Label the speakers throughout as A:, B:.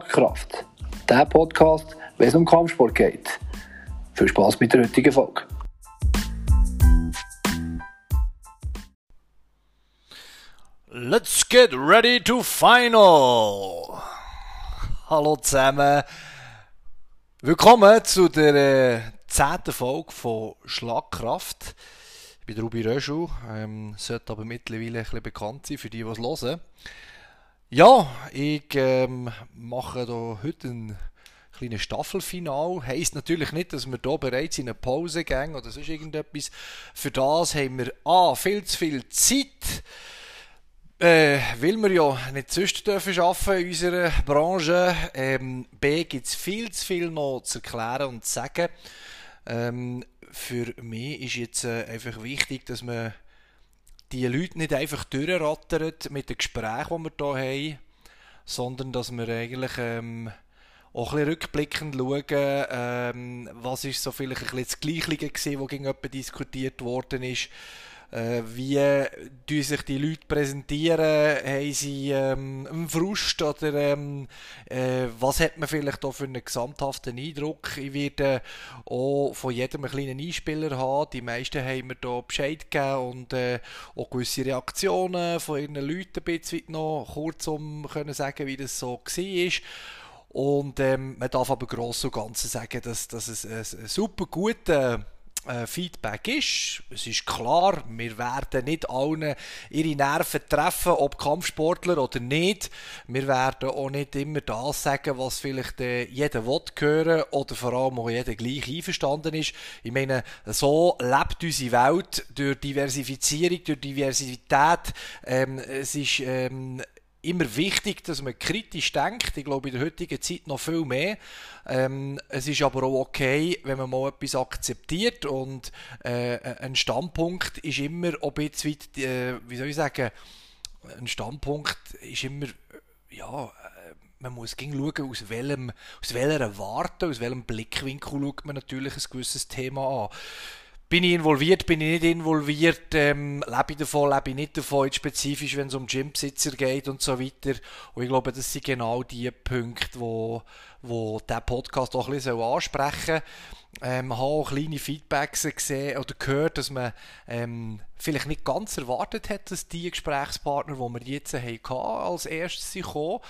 A: Schlagkraft. Der Podcast, wenn es um Kampfsport geht. Viel Spaß mit der heutigen Folge.
B: Let's get ready to final! Hallo zusammen. Willkommen zu der äh, zehnten Folge von Schlagkraft. Ich bin Ruby Röschel, ähm, sollte aber mittlerweile ein bisschen bekannt sein für die, die es hören. Ja, ich ähm, mache da heute ein kleines Staffelfinal. Heißt natürlich nicht, dass wir hier bereits in eine Pause gehen oder sonst irgendetwas. Für das haben wir A, viel zu viel Zeit. Äh, weil wir ja nicht sonst dürfen arbeiten in unserer Branche. Ähm, B, gibt es viel zu viel noch zu erklären und zu sagen. Ähm, für mich ist jetzt äh, einfach wichtig, dass man die Leute nicht einfach durchrattert mit den Gesprächen, die wir hier haben, sondern dass wir eigentlich ähm, auch ein bisschen rückblickend schauen, ähm, was ist so vielleicht ein bisschen das Gleiche gewesen, was gegen diskutiert worden ist wie tun sich die Leute präsentieren? Haben sie ähm, einen Frust? Oder ähm, äh, was hat man vielleicht auch für einen gesamthaften Eindruck? Ich werde auch von jedem einen kleinen Einspieler haben. Die meisten haben mir da Bescheid gegeben und äh, auch gewisse Reaktionen von ihren Leuten ein bisschen noch kurz um können sagen, wie das so war. Und ähm, man darf aber gross und ganzen sagen, dass, dass es ein, super guter äh, Feedback ist. Es ist klar, wir werden nicht allen ihre Nerven treffen, ob Kampfsportler oder nicht. Wir werden auch nicht immer das sagen, was vielleicht äh, jeder will hören oder vor allem auch jeder gleich einverstanden ist. Ich meine, so lebt unsere Welt durch Diversifizierung, durch Diversität. Ähm, es ist ähm, immer wichtig, dass man kritisch denkt. Ich glaube, in der heutigen Zeit noch viel mehr. Ähm, es ist aber auch okay, wenn man mal etwas akzeptiert und äh, ein Standpunkt ist immer ein bisschen weit, äh, wie soll ich sagen, ein Standpunkt ist immer, ja, äh, man muss schauen, aus welchem, aus welcher Warte, aus welchem Blickwinkel schaut man natürlich ein gewisses Thema an bin ich involviert, bin ich nicht involviert, ähm, lebe ich davon, lebe ich nicht davon, spezifisch wenn es um Gymbesitzer geht und so weiter. Und ich glaube, das sind genau die Punkte, wo, wo der Podcast auch ein bisschen ansprechen soll. Ähm, habe auch kleine Feedbacks gesehen oder gehört, dass man ähm, vielleicht nicht ganz erwartet hat, dass die Gesprächspartner, die wir jetzt hatten, als erstes sind gekommen.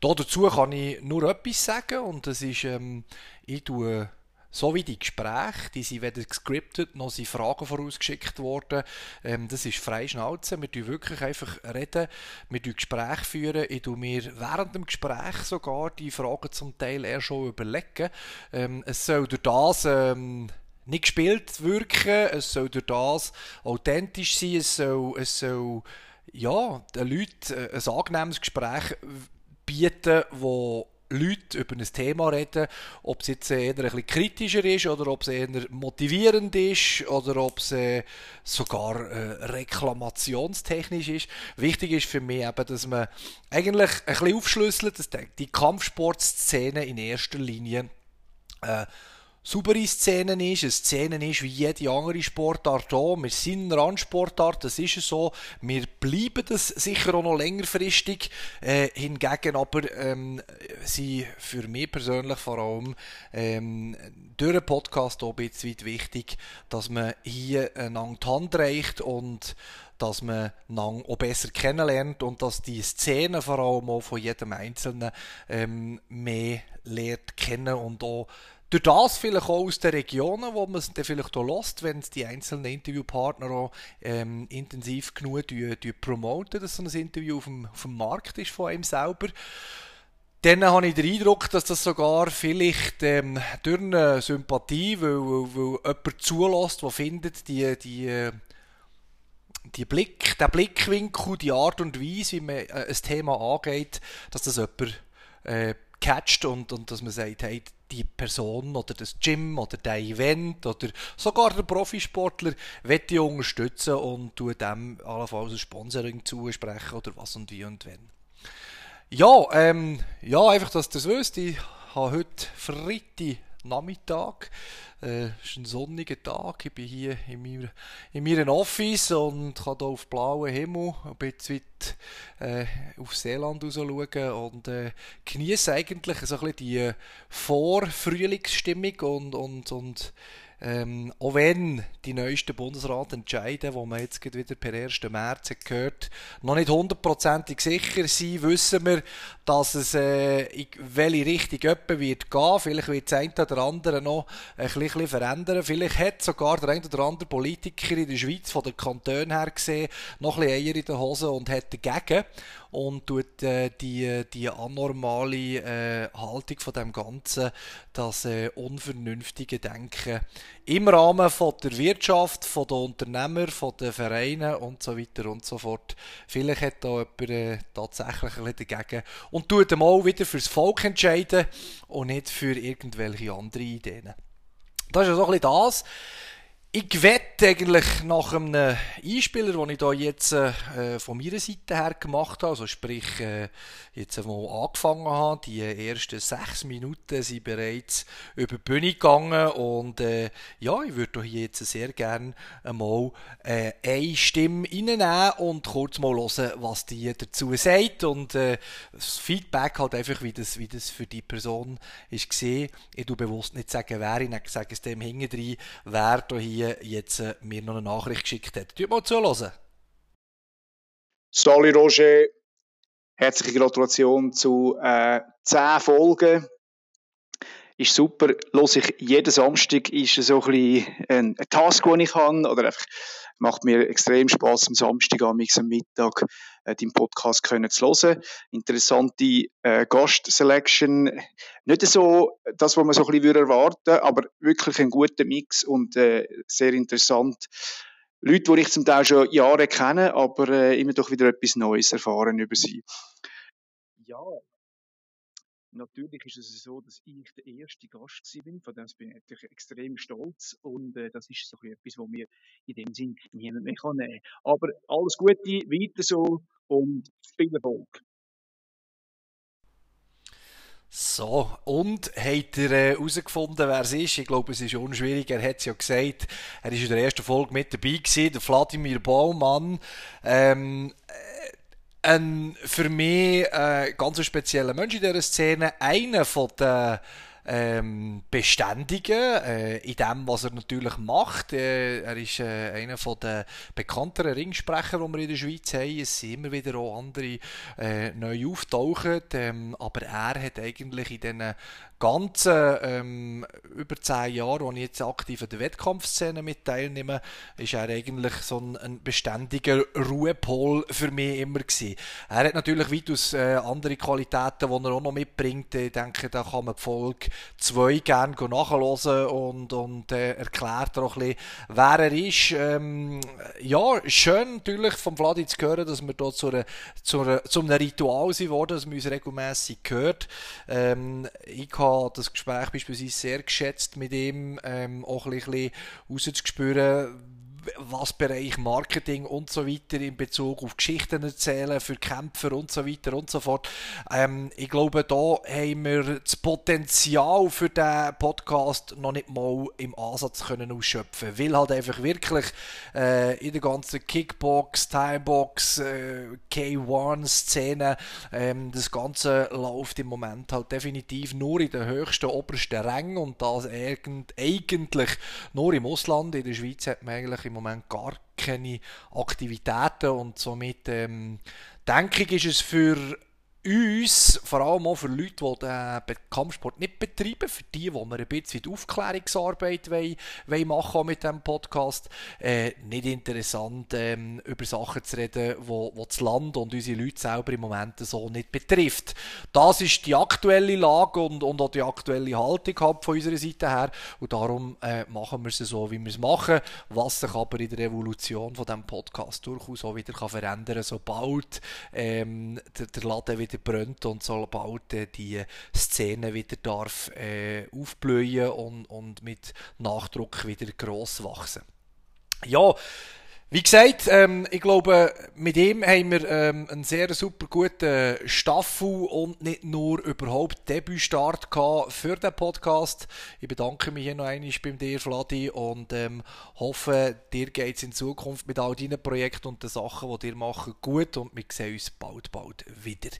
B: Da dazu kann ich nur etwas sagen und das ist, ähm, ich tue so wie die Gespräche, die sind weder gescriptet, noch sind Fragen vorausgeschickt worden. Ähm, das ist frei Schnauze. Wir tun wirklich einfach reden, wir tun Gespräche führen. Ich tue mir während dem Gespräch sogar die Fragen zum Teil eher schon überlegen. Ähm, es soll durch das ähm, nicht gespielt wirken, es soll durch das authentisch sein, es soll, es soll ja, den Leuten äh, ein angenehmes Gespräch bieten, das Leute über ein Thema reden, ob es jetzt eher ein bisschen kritischer ist oder ob es eher motivierend ist oder ob es äh, sogar äh, reklamationstechnisch ist. Wichtig ist für mich eben, dass man eigentlich ein bisschen aufschlüsselt, dass die Kampfsportszene in erster Linie äh, saubere Szenen ist, eine Szene ist wie jede andere Sportart auch. Wir sind eine Randsportart, das ist so. Wir bleiben das sicher auch noch längerfristig. Äh, hingegen aber ähm, sind für mich persönlich vor allem ähm, durch den Podcast auch ein bisschen wichtig, dass man hier einander die Hand reicht und dass man Nang auch besser kennenlernt und dass die Szene vor allem auch von jedem Einzelnen ähm, mehr lernt kennen und auch durch das vielleicht auch aus den Regionen, wo man es dann vielleicht auch lässt, wenn es die einzelnen Interviewpartner auch ähm, intensiv genug die, die promoten, dass so ein Interview auf dem, auf dem Markt ist von einem selber. Dann habe ich den Eindruck, dass das sogar vielleicht ähm, durch eine Sympathie, weil, weil, weil jemand zulässt, der findet, die, die, die Blick, der Blickwinkel, die Art und Weise, wie man äh, ein Thema angeht, dass das jemand äh, catcht und, und dass man sagt, hey, die Person oder das Gym oder der Event oder sogar der Profisportler wird die unterstützen und tut dem allenfalls ein Sponsoring zusprechen oder was und wie und wenn. Ja, ähm, ja, einfach, dass ihr es wisst, ich habe heute Freitag, Nachmittag. Äh, es ist ein sonniger Tag. Ich bin hier in, meiner, in meinem Office und kann hier auf blauen Himmel ein bisschen äh, auf Seeland schauen und äh, genieße eigentlich so ein bisschen die Vorfrühlingsstimmung und, und, und ähm, auch wenn die neuesten Bundesratentscheide, wo man jetzt wieder per 1. März gehört, noch nicht hundertprozentig sicher sind, wissen wir, dass es äh, in welche Richtung jemand wird gehen. Vielleicht wird das eine oder andere noch ein bisschen verändern. Vielleicht hat sogar der eine oder andere Politiker in der Schweiz von den Kantonen her gesehen noch ein bisschen Eier in der Hose und hat dagegen und tut äh, die, die anormale äh, Haltung von dem Ganzen, das äh, unvernünftige Denken im Rahmen von der Wirtschaft, von den Unternehmern, von den Vereinen und so weiter und so fort. Vielleicht hat da jemand äh, tatsächlich ein bisschen dagegen und tut mal wieder fürs Volk entscheiden und nicht für irgendwelche andere Ideen. Das ist ja so ein bisschen das. Ich wette eigentlich nach einem Einspieler, den ich da jetzt äh, von meiner Seite her gemacht habe, also sprich äh, jetzt mal angefangen habe, die ersten sechs Minuten sind bereits über die Bühne gegangen und äh, ja, ich würde hier jetzt sehr gerne einmal äh, eine Stimme reinnehmen und kurz mal hören, was die dazu sagt und äh, das Feedback halt einfach, wie das, wie das für die Person ist gesehen. Ich tu bewusst nicht sagen, wer, ich sage es dem hinten wer da hier hier jetzt äh, mir noch eine Nachricht geschickt hat. Tut mal zuhören.
C: Sali Roger, herzliche Gratulation zu äh, 10 Folgen. Ist super, los ich jeden Samstag, ist so ein bisschen ein, Task, den ich habe, oder einfach macht mir extrem Spaß am Samstag am Mittag äh, deinen Podcast können zu hören. Interessante äh, Gast-Selection. Nicht so das, was man so ein bisschen erwarten würde, aber wirklich ein guter Mix und äh, sehr interessant. Leute, die ich zum Teil schon Jahre kenne, aber äh, immer doch wieder etwas Neues erfahren über sie. Ja, Natürlich ist es so, dass ich der erste Gast bin, von dem bin ich natürlich extrem stolz und äh, das ist so etwas, was mir in dem Sinn niemand mehr kann nehmen. Aber alles Gute, weiter so und viel Erfolg.
B: So, und habt ihr äh, herausgefunden, wer es ist? Ich glaube, es ist unschwierig. Er hat es ja gesagt. Er ist in der ersten Folge mit dabei gewesen, der Vladimir Baumann. Ähm, ein für mich äh, ganz spezieller Mensch in dieser Szene. Einer von den ähm, beständigen äh, in dem, was er natürlich macht. Äh, er ist äh, einer von den bekannteren Ringsprecher, die wir in der Schweiz haben. Es sind immer wieder auch andere äh, neu auftauchen, ähm, aber er hat eigentlich in diesen ganzen ähm, über zehn Jahren, wo ich jetzt aktiv an der Wettkampfszene mit teilnehme, ist er eigentlich so ein, ein beständiger Ruhepol für mich immer gewesen. Er hat natürlich weitaus äh, andere Qualitäten, die er auch noch mitbringt. Ich denke, da kann man die Folge 2 gerne nachhören und, und äh, erklärt auch ein bisschen, wer er ist. Ähm, ja, schön natürlich vom Vladi zu hören, dass wir hier zu, einer, zu, einer, zu einem Ritual sind worden, dass man uns regelmässig gehört. Ähm, ich habe das Gespräch beispielsweise sehr geschätzt mit ihm, ähm, auch ein bisschen rauszuspüren, was Bereich Marketing und so weiter in Bezug auf Geschichten erzählen für Kämpfer und so weiter und so fort. Ähm, ich glaube, da haben wir das Potenzial für den Podcast noch nicht mal im Ansatz können ausschöpfen, weil halt einfach wirklich äh, in der ganzen Kickbox, Timebox, äh, K1-Szene ähm, das Ganze läuft im Moment halt definitiv nur in den höchsten, obersten Rängen und das eigentlich nur im Ausland. In der Schweiz hat man eigentlich im Moment gar keine Aktivitäten und somit ähm, denke ich, ist es für uns, vor allem auch für Leute, die den Kampfsport nicht betreiben, für die, die wir ein bisschen Aufklärungsarbeit wollen, wollen machen mit diesem Podcast, äh, nicht interessant, ähm, über Sachen zu reden, wo das Land und unsere Leute selber im Moment so nicht betrifft. Das ist die aktuelle Lage und, und auch die aktuelle Haltung von unserer Seite her und darum äh, machen wir es so, wie wir es machen, was sich aber in der Evolution von diesem Podcast durchaus auch wieder kann verändern kann, sobald ähm, der, der Laden wieder wieder brennt und sobald äh, die Szene wieder darf äh, aufblühen und, und mit Nachdruck wieder gross wachsen. Ja, Wie gesagt, ähm, ich glaube, mit ihm haben wir ähm, einen sehr super guten Staffel und nicht nur überhaupt Debütstart gehabt für den Podcast. Ich bedanke mich hier noch einmal beim dir, Vladi, und ähm, hoffe, dir geht es in Zukunft mit all deinen Projekten und den Sachen, die dir machen, gut und wir sehen uns bald, bald wieder.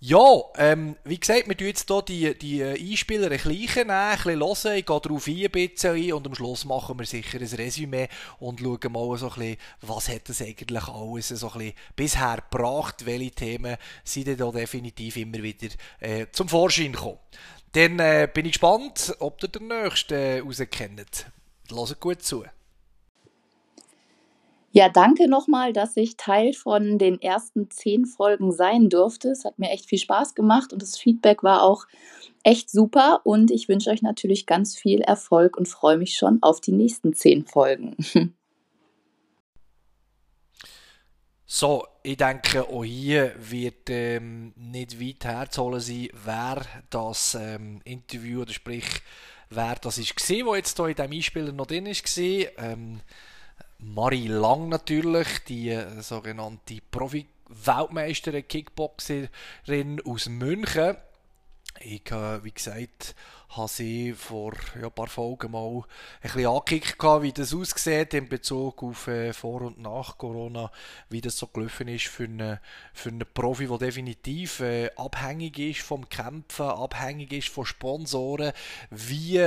B: Ja, ähm, wie gesagt, wir tun jetzt hier die, die Einspieler ein bisschen nehmen, ein bisschen hören, ich gehe darauf ein, ein bisschen und am Schluss machen wir sicher ein Resümee und schauen mal so ein bisschen, was hat das eigentlich alles so ein bisschen bisher gebracht, welche Themen sind da definitiv immer wieder äh, zum Vorschein gekommen. Dann äh, bin ich gespannt, ob ihr den nächsten äh, rauskennt. Hört gut zu.
D: Ja, danke nochmal, dass ich Teil von den ersten zehn Folgen sein durfte. Es hat mir echt viel Spaß gemacht und das Feedback war auch echt super. Und ich wünsche euch natürlich ganz viel Erfolg und freue mich schon auf die nächsten zehn Folgen.
B: So, ich denke, auch hier wird ähm, nicht weit herzuholen sein, wer das ähm, Interview oder sprich, wer das gesehen, wo jetzt hier in diesem Einspieler noch drin ist. Ähm, Marie Lang natürlich, die äh, sogenannte Profi-Weltmeisterin Kickboxerin aus München. Ich, äh, wie gesagt, habe sie vor ein paar Folgen mal ein bisschen angekickt, wie das aussieht in Bezug auf äh, Vor- und Nach Corona, wie das so gelaufen ist für einen, für einen Profi, der definitiv abhängig ist vom Kämpfen, abhängig ist von Sponsoren, wie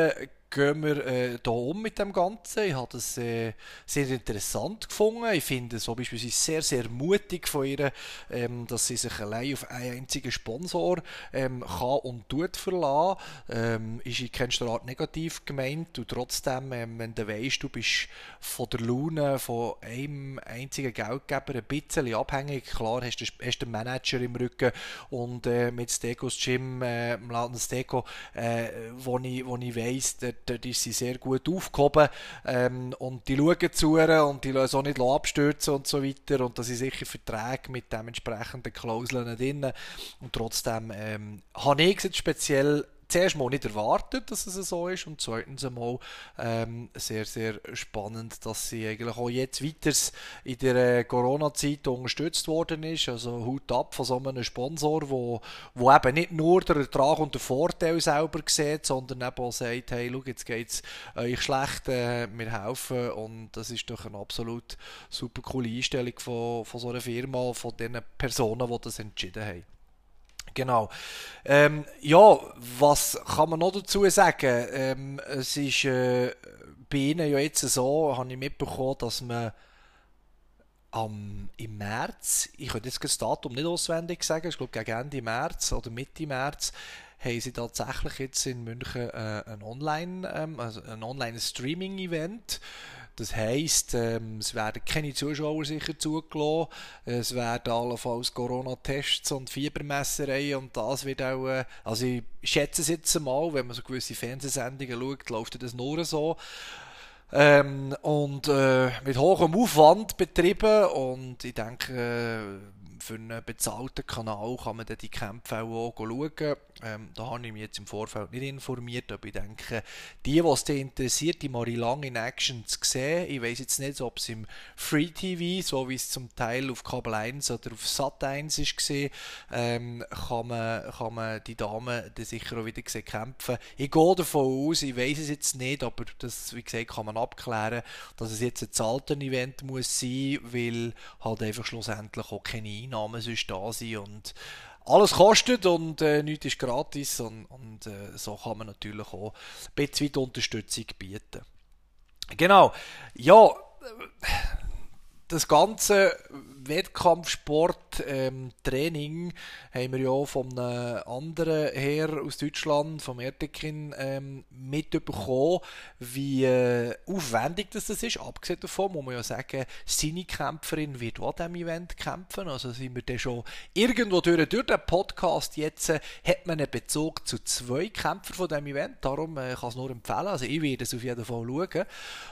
B: gehen wir äh, da um mit dem Ganzen. Ich habe das äh, sehr interessant gefunden. Ich finde so beispielsweise sehr, sehr mutig von ihr, ähm, dass sie sich allein auf einen einzigen Sponsor ähm, kann und tut verlassen. Ähm, ist in keiner Art negativ gemeint und trotzdem, ähm, wenn du weißt, du bist von der Laune von einem einzigen Geldgeber ein bisschen abhängig. Klar, hast du hast einen Manager im Rücken und äh, mit Stegos Gym, äh, im Laden Stego, äh, wo ich, wo ich weiss, der dort ist sie sehr gut aufgehoben ähm, und die schauen zu ihr und die lassen auch nicht abstürzen und so weiter und da sind sicher Verträge mit dementsprechenden Klauseln drin. Und trotzdem ähm, habe ich jetzt speziell zuerst mal nicht erwartet, dass es so ist und zweitens einmal ähm, sehr, sehr spannend, dass sie eigentlich auch jetzt weiter in der äh, Corona-Zeit unterstützt worden ist. Also Hut ab von so einem Sponsor, wo, wo eben nicht nur der Ertrag und der Vorteil selber sieht, sondern eben auch sagt, hey, schau, jetzt geht es euch schlecht, äh, wir helfen und das ist doch eine absolut super coole Einstellung von, von so einer Firma, von den Personen, die das entschieden haben. Genau. Ähm, ja, was kann man noch dazu sagen? Ähm, es ist äh, bei Ihnen ja jetzt so, habe ich mitbekommen, dass man am, im März, ich könnte jetzt das Datum nicht auswendig sagen, ich glaube gegen Ende März oder Mitte März, haben sie tatsächlich jetzt in München äh, ein ähm, also Online-Streaming-Event das heisst, ähm, es werden keine Zuschauer sicher zugelassen, es werden allenfalls Corona-Tests und Fiebermessereien und das wird auch, äh, also ich schätze es jetzt mal, wenn man so gewisse Fernsehsendungen schaut, läuft das nur so. Ähm, und äh, mit hohem Aufwand betrieben und ich denke, äh, für einen bezahlten Kanal kann man dann die Kämpfe auch, schauen. Ähm, da habe ich mich jetzt im Vorfeld nicht informiert, aber ich denke, die, die interessiert, die Marie Lang in Action zu sehen, ich weiß jetzt nicht, ob es im Free TV, so wie es zum Teil auf Kabel 1 oder auf Sat 1 ist gesehen, ähm, kann, man, kann man die Damen dann sicher auch wieder sehen kämpfen. Ich gehe davon aus, ich weiß es jetzt nicht, aber das, wie gesagt, kann man abklären, dass es jetzt ein zahlten Event muss sein, weil halt einfach schlussendlich auch keine Einnahmen sonst da sind und alles kostet und äh, nichts ist gratis und, und äh, so kann man natürlich auch ein bisschen Unterstützung bieten. Genau, ja, das ganze Wettkampfsport ähm, haben wir ja von einem anderen her aus Deutschland, vom Ertekin, ähm, mitbekommen, wie äh, aufwendig das, das ist. Abgesehen davon muss man ja sagen, seine Kämpferin wird an diesem Event kämpfen. Also sind wir dann schon irgendwo durch, durch den Podcast jetzt äh, hat man einen Bezug zu zwei Kämpfern von diesem Event. Darum äh, kann es nur empfehlen. Also ich werde es auf jeden Fall schauen.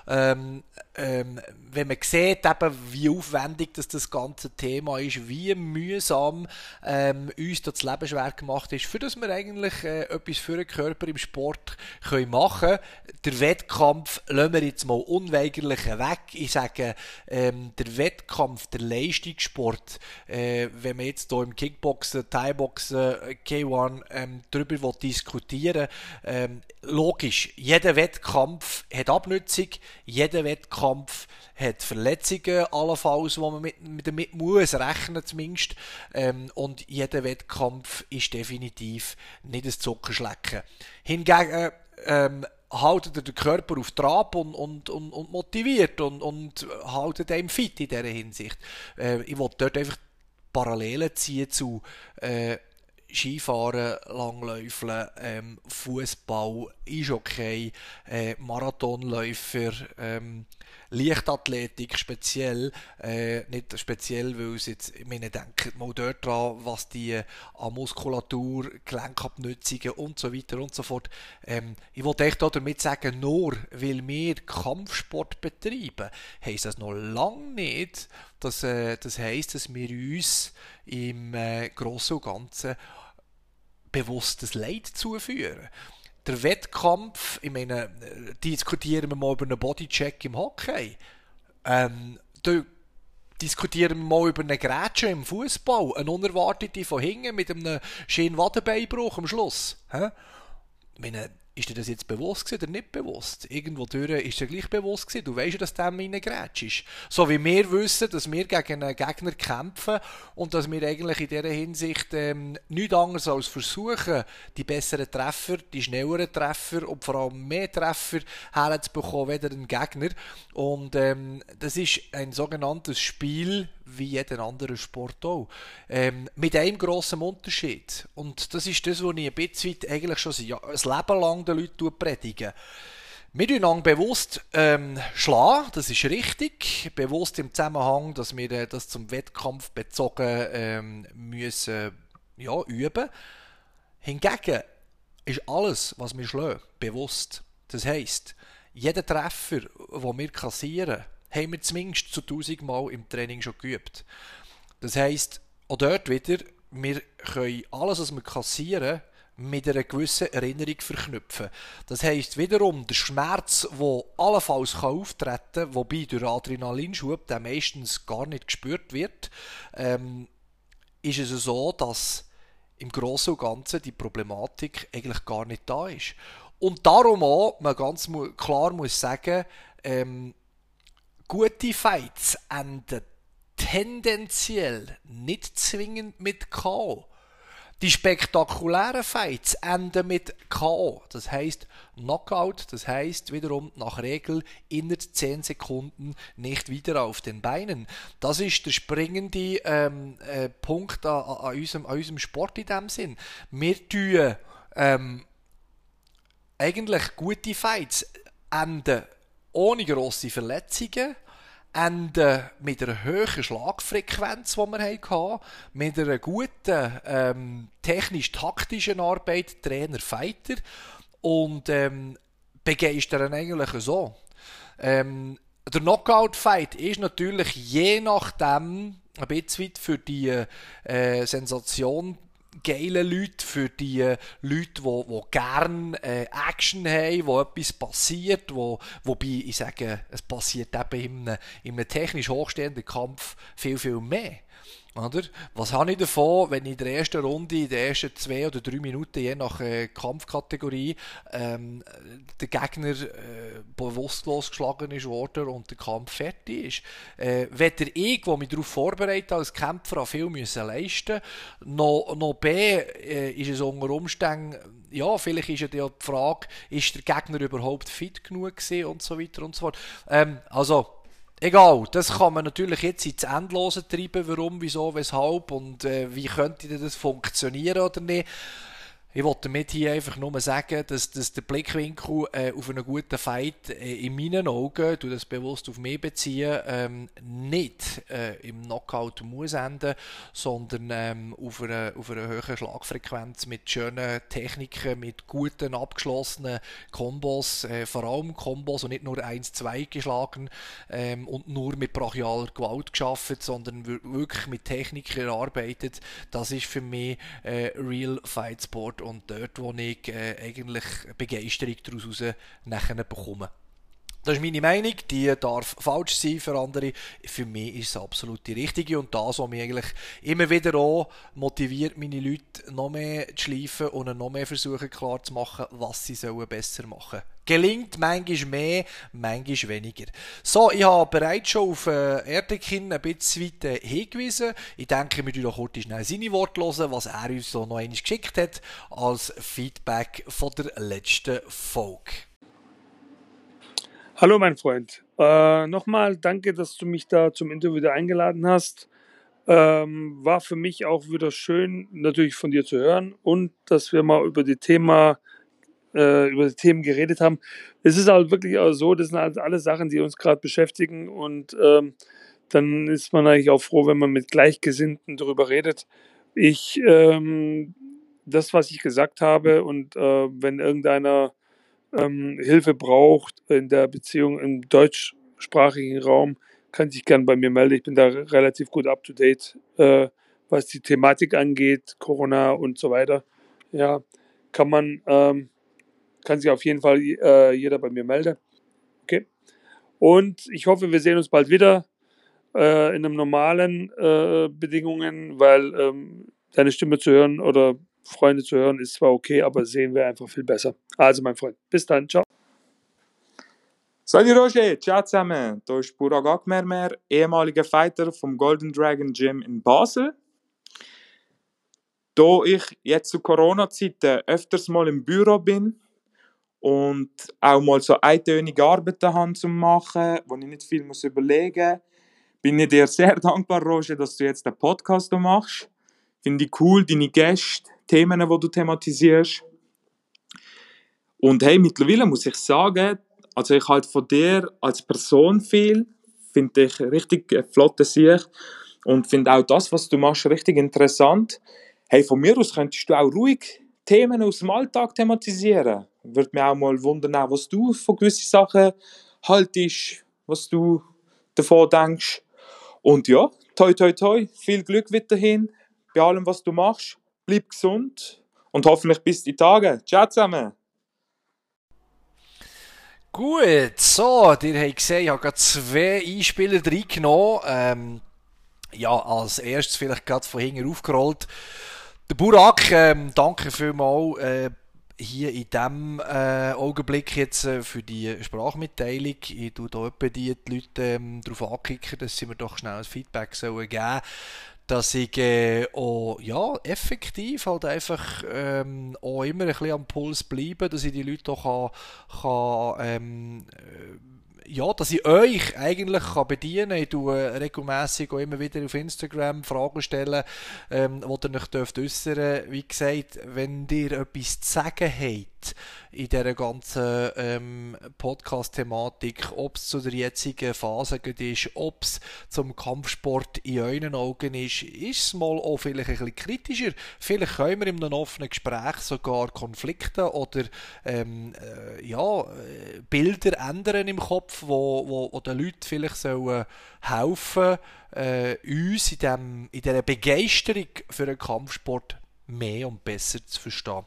B: Ähm, ähm, wenn man sieht, eben, wie aufwendig das, das ganze Thema ist, wie mühsam ähm, uns das Leben schwer gemacht ist, für das wir eigentlich äh, etwas für den Körper im Sport können machen Der Wettkampf lassen wir jetzt mal unweigerlich weg. Ich sage, ähm, der Wettkampf, der Leistungssport, äh, wenn man jetzt hier im Kickboxen, Thai-Boxen, K1 ähm, darüber diskutieren ähm, logisch, jeder Wettkampf hat Abnutzung, jeder Wettkampf hat Verletzungen, allenfalls, wo man mit, mit damit muss rechnen zumindest. Ähm, und jeder Wettkampf ist definitiv nicht ein Zuckerschlecken. Hingegen ähm, haltet er den Körper auf Trab und, und, und, und motiviert und, und haltet ihn fit in dieser Hinsicht. Äh, ich wollte dort einfach Parallelen ziehen zu äh, Skifahren, Langläufeln, ähm, Fußball, Eishockey, äh, Marathonläufer, ähm, Leichtathletik speziell, äh, nicht speziell, weil es jetzt, ich meine, denkt mal dort dran, was die äh, an Muskulatur, Gelenkabnützungen und so weiter und so fort. Ähm, ich wollte echt damit sagen, nur weil wir Kampfsport betreiben, heisst das noch lange nicht, dass, äh, das heisst, dass wir uns im äh, Großen und Ganzen bewusstes Leid zuführen der Wettkampf, ich meine, äh, diskutieren wir mal über einen Bodycheck im Hockey. Ähm, da diskutieren wir mal über eine Grätsche im Fußball, eine unerwartete von hinten mit einem schönen Wadenbeinbruch am Schluss. Hä? Ich meine, ist dir das jetzt bewusst oder nicht bewusst? Irgendwo durch ist dir gleich bewusst gewesen. Du weißt ja, dass dem reingrätscht ist. So wie wir wissen, dass wir gegen einen Gegner kämpfen und dass wir eigentlich in dieser Hinsicht ähm, nichts anderes als versuchen, die besseren Treffer, die schnelleren Treffer und vor allem mehr Treffer herzubekommen, weder ein Gegner. Und ähm, das ist ein sogenanntes Spiel wie jeder andere Sport auch. Ähm, mit einem grossen Unterschied. Und das ist das, was ich ein bisschen eigentlich schon ein Leben lang den Leuten predige. Wir tun bewusst ähm, schlagen, das ist richtig. Bewusst im Zusammenhang, dass wir äh, das zum Wettkampf bezogen ähm, müssen ja, üben. Hingegen ist alles, was wir schlagen, bewusst. Das heisst, jeder Treffer, den wir kassieren, haben wir zumindest zu 1000 Mal im Training schon geübt. Das heisst, auch dort wieder, wir können alles, was wir kassieren, mit einer gewissen Erinnerung verknüpfen. Das heisst wiederum, der Schmerz, der allenfalls auftreten kann, wobei durch Adrenalinschub der meistens gar nicht gespürt wird, ähm, ist es so, dass im Großen und Ganzen die Problematik eigentlich gar nicht da ist. Und darum auch, man ganz klar muss sagen, ähm, Gute Fights enden tendenziell nicht zwingend mit K.O. Die spektakulären Fights enden mit K.O. Das heißt Knockout, das heißt wiederum nach Regel innerhalb 10 Sekunden nicht wieder auf den Beinen. Das ist der springende ähm, äh, Punkt an, an, unserem, an, unserem, Sport in dem Sinn. Wir tun ähm, eigentlich gute Fights enden ohne grosse Verletzungen, enden mit einer hohen Schlagfrequenz, die wir hatten, mit einer guten ähm, technisch-taktischen Arbeit, Trainer, Fighter und ähm, begeistern eigentlich so. Ähm, der Knockout-Fight ist natürlich je nachdem ein bisschen für die äh, Sensation geile Leute, für die äh, Leute, die, die gerne äh, Action haben, wo etwas passiert, wo, wobei ich sage, es passiert eben in einem, in einem technisch hochstehenden Kampf viel, viel mehr. Oder? Was habe ich davon, wenn ich in der ersten Runde, in den ersten zwei oder drei Minuten, je nach äh, Kampfkategorie, ähm, der Gegner äh, bewusstlos geschlagen ist worden und der Kampf fertig ist? Äh, weder ich, der mich darauf vorbereitet als Kämpfer, viel müssen leisten noch, noch B, äh, ist es unter Umständen, ja, vielleicht ist ja die Frage, ist der Gegner überhaupt fit genug gewesen und so weiter und so fort. Ähm, also, Egal, das kann man natürlich jetzt ins Endlose treiben, warum, wieso, weshalb und äh, wie könnte das funktionieren oder nicht. Ich wollte damit hier einfach nur sagen, dass, dass der Blickwinkel äh, auf einen guten Fight äh, in meinen Augen, du das bewusst auf mich beziehen, ähm, nicht äh, im Knockout muss enden, sondern ähm, auf, einer, auf höheren Schlagfrequenz mit schönen Techniken, mit guten abgeschlossenen Kombos, äh, vor allem Kombos und nicht nur 1-2 geschlagen ähm, und nur mit brachialer Gewalt geschaffen, sondern wirklich mit Techniken erarbeitet. Das ist für mich äh, Real Fight Sport und dort, wo ich äh, eigentlich Begeisterung daraus nachher bekomme. Das ist meine Meinung, die darf falsch sein für andere. Für mich ist es absolut die richtige und das, was mich eigentlich immer wieder auch motiviert, meine Leute noch mehr zu schleifen und noch mehr versuchen klar zu machen, was sie sollen besser machen Gelingt manchmal mehr, manchmal weniger. So, ich habe bereits schon auf äh, Erdekin ein bisschen weit äh, hingewiesen. Ich denke, wir noch kurz schnell seine Worte hören, was er uns so noch einmal geschickt hat, als Feedback von der letzten Folge.
E: Hallo mein Freund. Äh, Nochmal danke, dass du mich da zum Interview eingeladen hast. Ähm, war für mich auch wieder schön, natürlich von dir zu hören und dass wir mal über die Thema, äh, über die Themen geredet haben. Es ist halt wirklich auch so, das sind halt alle Sachen, die uns gerade beschäftigen und ähm, dann ist man eigentlich auch froh, wenn man mit Gleichgesinnten darüber redet. Ich, ähm, das, was ich gesagt habe und äh, wenn irgendeiner ähm, Hilfe braucht in der Beziehung im deutschsprachigen Raum, kann sich gern bei mir melden. Ich bin da relativ gut up to date, äh, was die Thematik angeht, Corona und so weiter. Ja, kann man, ähm, kann sich auf jeden Fall äh, jeder bei mir melden. Okay. Und ich hoffe, wir sehen uns bald wieder äh, in einem normalen äh, Bedingungen, weil ähm, deine Stimme zu hören oder Freunde zu hören ist zwar okay, aber sehen wir einfach viel besser. Also, mein Freund, bis dann, ciao.
F: Salut Roger, ciao zusammen. Hier ist Burak Akmermer, ehemaliger Fighter vom Golden Dragon Gym in Basel. Da ich jetzt zu Corona-Zeiten öfters mal im Büro bin und auch mal so eintönige Arbeiten habe zu machen, wo ich nicht viel muss überlegen muss, bin ich dir sehr dankbar, Roger, dass du jetzt den Podcast machst. Finde ich cool, deine Gäste, Themen, die du thematisierst. Und hey, mittlerweile muss ich sagen, also ich halte von dir als Person viel, finde ich richtig flotte Sicht und finde auch das, was du machst, richtig interessant. Hey, von mir aus könntest du auch ruhig Themen aus dem Alltag thematisieren. Würde mich auch mal wundern, was du von gewissen Sachen haltest, was du davon denkst. Und ja, toi toi toi, viel Glück weiterhin bei allem, was du machst bleib gesund und hoffentlich bis die Tage. Ciao zusammen.
B: Gut, so, ihr habt gesehen, ich habe gerade zwei Einspieler reingenommen. Ähm, ja, als erstes vielleicht gerade von hinten aufgerollt. Der Burak, ähm, danke vielmals äh, hier in diesem äh, Augenblick jetzt äh, für die Sprachmitteilung. Ich tue da etwa die, Leute ähm, darauf ankicken, dass sie mir doch schnell ein Feedback sollen geben dass ich äh, auch, ja, effektiv halt einfach ähm, auch immer ein bisschen am Puls bleibe, dass ich die Leute auch kann, kann ähm, äh, ja, dass ich euch eigentlich kann bedienen kann. Ich tue regelmässig auch immer wieder auf Instagram Fragen stellen, ähm, wo ihr euch dürft. Wie gesagt, wenn ihr etwas zu sagen habt, in dieser ganzen ähm, Podcast-Thematik, ob es zu der jetzigen Phase ist, ob es zum Kampfsport in euren Augen ist, ist es mal auch vielleicht ein bisschen kritischer. Vielleicht können wir in einem offenen Gespräch sogar Konflikte oder ähm, äh, ja, äh, Bilder ändern im Kopf, wo, wo, wo den Leuten vielleicht sollen helfen äh, uns in, dem, in dieser Begeisterung für den Kampfsport mehr und besser zu verstehen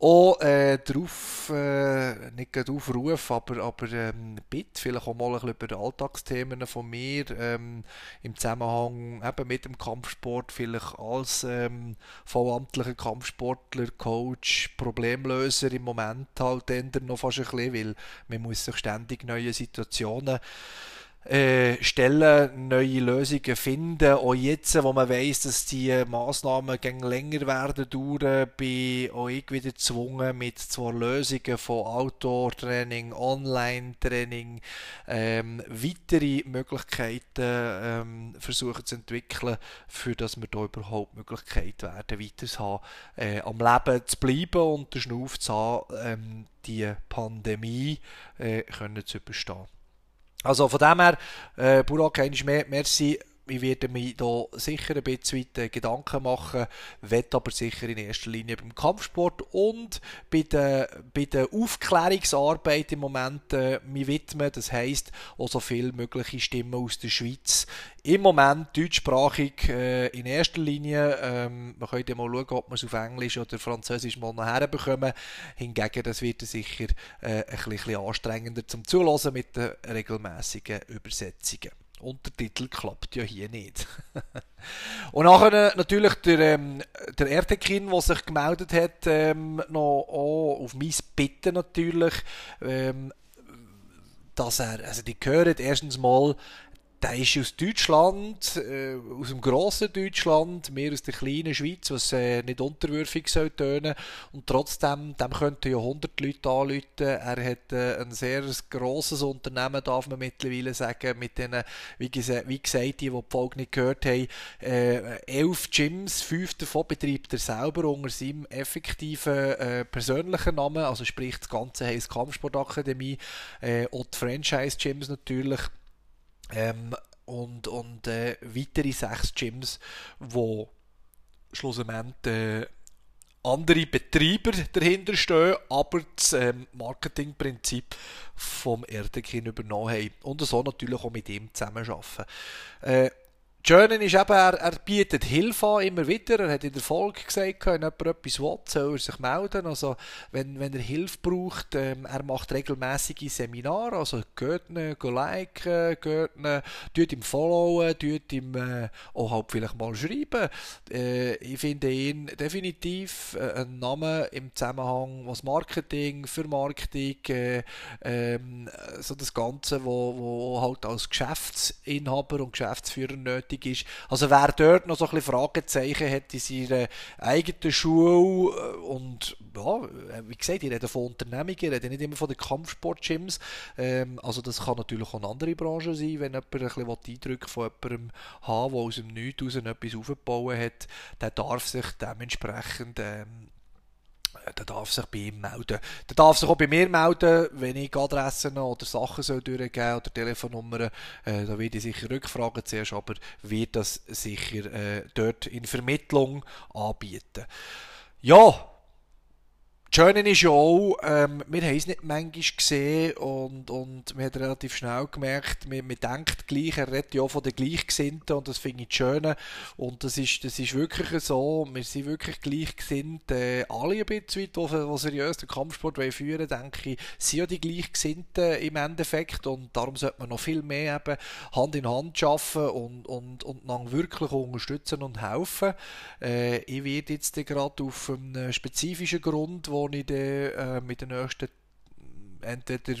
B: auch äh, darauf, äh, nicht gerade Aufruf, aber, aber ähm, bitte vielleicht auch mal ein bisschen über die Alltagsthemen von mir ähm, im Zusammenhang eben mit dem Kampfsport, vielleicht als ähm, vollamtlicher Kampfsportler, Coach, Problemlöser im Moment halt noch fast ein bisschen, weil man muss sich ständig neue Situationen äh, Stellen neue Lösungen finden. Auch jetzt, wo man weiß, dass die Maßnahmen gegen länger werden dauern, bin auch ich wieder gezwungen, mit zwei Lösungen von Outdoor-Training, Online-Training, ähm, weitere Möglichkeiten ähm, versuchen zu entwickeln, für dass wir da überhaupt Möglichkeit werden, weiter zu haben, äh, am Leben zu bleiben und den Schnuff zu haben, ähm, die Pandemie äh, können zu überstehen. Also von dem her, äh, Burak, einmal mehr, merci. Ich werde mir da sicher ein bisschen äh, Gedanken machen, werde aber sicher in erster Linie beim Kampfsport und bei der, bei der Aufklärungsarbeit im Moment äh, mich widmen. Das heisst, auch so viele mögliche Stimmen aus der Schweiz im Moment deutschsprachig äh, in erster Linie. Ähm, man könnte mal schauen, ob man es auf Englisch oder Französisch mal nachher bekommen. Hingegen, das wird sicher äh, ein bisschen anstrengender zum Zuhören mit den regelmäßigen Übersetzungen. Untertitel klappt ja hier nicht. und nachher natürlich der, ähm, der Ertekin, der sich gemeldet hat, ähm, noch auch auf mein Bitten natürlich, ähm, dass er, also die hören erstens mal, der ist aus Deutschland, äh, aus dem grossen Deutschland, mehr aus der kleinen Schweiz, was äh, nicht unterwürfig soll tönen. Und trotzdem, dem könnten ja 100 Leute anrufen. Er hat äh, ein sehr grosses Unternehmen, darf man mittlerweile sagen, mit denen, wie, gesagt, wie gesagt die, die die Folge nicht gehört haben, äh, elf Gyms, fünf davon betreibt er selber unter seinem effektiven äh, persönlichen Namen, also sprich das Ganze heisst Kampfsportakademie äh, und Franchise-Gyms natürlich. Ähm, und und äh, weitere sechs Gyms, wo schlussendlich äh, andere Betreiber dahinter stehen, aber das ähm, Marketingprinzip vom Erdekin übernommen haben und so natürlich auch mit ihm zusammenarbeiten. Äh, Schöne ist eben, er, er bietet Hilfe an, immer wieder. Er hat in der Folge gesagt, wenn jemand etwas will, soll er sich melden. Also, wenn, wenn er Hilfe braucht, ähm, er macht regelmäßige Seminare, also geht ihn, geht liken, geht ihn, tut ihm followen, tut ihm äh, auch halt vielleicht mal schreiben. Äh, ich finde ihn definitiv äh, ein Name im Zusammenhang, was Marketing, Vermarktung, äh, ähm, so das Ganze, wo, wo halt als Geschäftsinhaber und Geschäftsführer nötig nötig ist. Also wer dort noch so ein bisschen Fragezeichen hat in seiner eigenen Schule äh, und ja, wie gesagt, ich rede von Unternehmungen, ich rede nicht immer von den Kampfsport-Gyms. Ähm, also das kann natürlich auch eine andere Branche sein, wenn jemand ein bisschen Eindrücke von jemandem haben der aus dem Nichts raus etwas aufgebaut hat, der darf sich dementsprechend ähm, der darf sich bei ihm melden. Der darf sich auch bei mir melden, wenn ich Adressen oder Sachen soll durchgeben oder Telefonnummern. Äh, da werde ich sicher Rückfragen zuerst, aber wird das sicher äh, dort in Vermittlung anbieten. Ja, Schöne ist ja auch, ähm, wir haben es nicht manchmal gesehen und, und wir haben relativ schnell gemerkt, wir, wir denkt gleich, er redet ja auch von den Gleichgesinnten und das finde ich schön. Und das ist, das ist wirklich so, wir sind wirklich gleichgesinnt, äh, alle ein bisschen, die, die seriös den Kampfsport führen denke ich, sind ja die Gleichgesinnten im Endeffekt und darum sollte man noch viel mehr eben Hand in Hand arbeiten und, und, und dann wirklich unterstützen und helfen. Äh, ich werde jetzt gerade auf einen spezifischen Grund, wo ich dann, äh, mit den nächsten entweder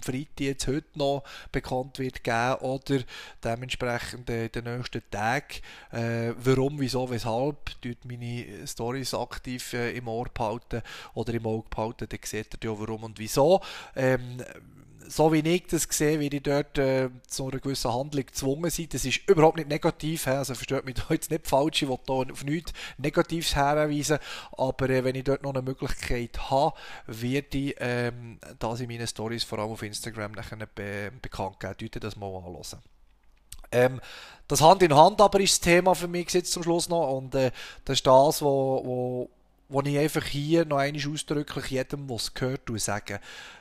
B: Freitag jetzt heute noch bekannt wird geben oder dementsprechend in den nächsten Tagen. Äh, warum, wieso, weshalb, tut meine Stories aktiv äh, im Ohr behalten oder im Auge behalten, dann seht ihr ja warum und wieso. Ähm, so wie ich das sehe, wie ich dort äh, zu einer gewissen Handlung gezwungen sind. Das ist überhaupt nicht negativ, also versteht mich jetzt nicht falsch, ich will da auf nichts Negatives herweisen, aber äh, wenn ich dort noch eine Möglichkeit habe, werde ich ähm, das in meinen Stories, vor allem auf Instagram, nachher be bekannt geben. Leute das mal anhören. Ähm, das Hand in Hand aber ist das Thema für mich jetzt zum Schluss noch und äh, das ist das, wo, wo, wo ich einfach hier noch einmal ausdrücklich jedem, der es gehört, sagen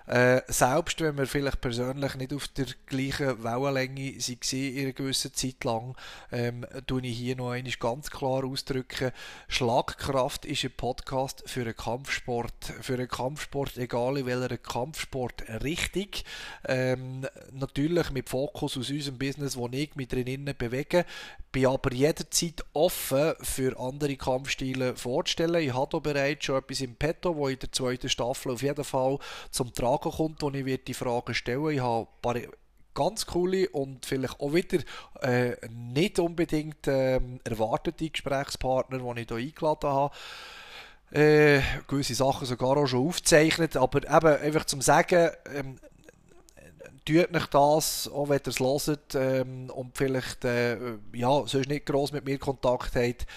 B: äh, selbst wenn wir vielleicht persönlich nicht auf der gleichen Wellenlänge waren in einer gewissen Zeit lang, ähm, tue ich hier noch einmal ganz klar ausdrücken, Schlagkraft ist ein Podcast für einen Kampfsport, für einen Kampfsport, egal in welcher Kampfsport richtig. Ähm, natürlich mit Fokus aus unserem Business, wo ich mit drinnen bewege, bin aber jederzeit offen für andere Kampfstile vorzustellen. Ich da bereits schon etwas im Petto, wo in der zweiten Staffel auf jeden Fall zum Tragen kommt, wo ich die Fragen stellen Ich habe ein paar ganz coole und vielleicht auch wieder äh, nicht unbedingt äh, erwartete Gesprächspartner, die ich hier eingeladen habe. Äh, gewisse Sachen sogar auch schon aufgezeichnet, aber eben einfach zum Sagen, ähm, tut nicht das, auch wenn ihr es hört ähm, und vielleicht äh, ja, sonst nicht gross mit mir Kontakt habt,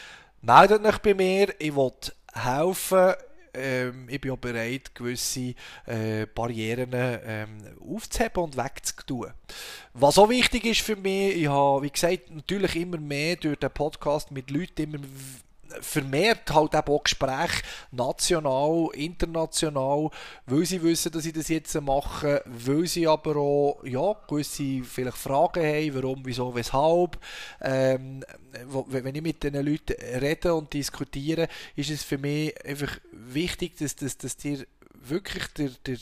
B: meldet euch bei mir, ich will helfen, ähm, ich bin auch bereit, gewisse äh, Barrieren ähm, aufzuheben und wegzutun. Was auch wichtig ist für mich, ich habe, wie gesagt, natürlich immer mehr durch den Podcast mit Leuten immer vermehrt halt auch Gespräche, national, international, weil sie wissen, dass sie das jetzt machen, weil sie aber auch, ja, gewisse vielleicht Fragen haben, warum, wieso, weshalb. Ähm, wenn ich mit diesen Leuten rede und diskutiere, ist es für mich einfach wichtig, dass, dass, dass dir wirklich der, der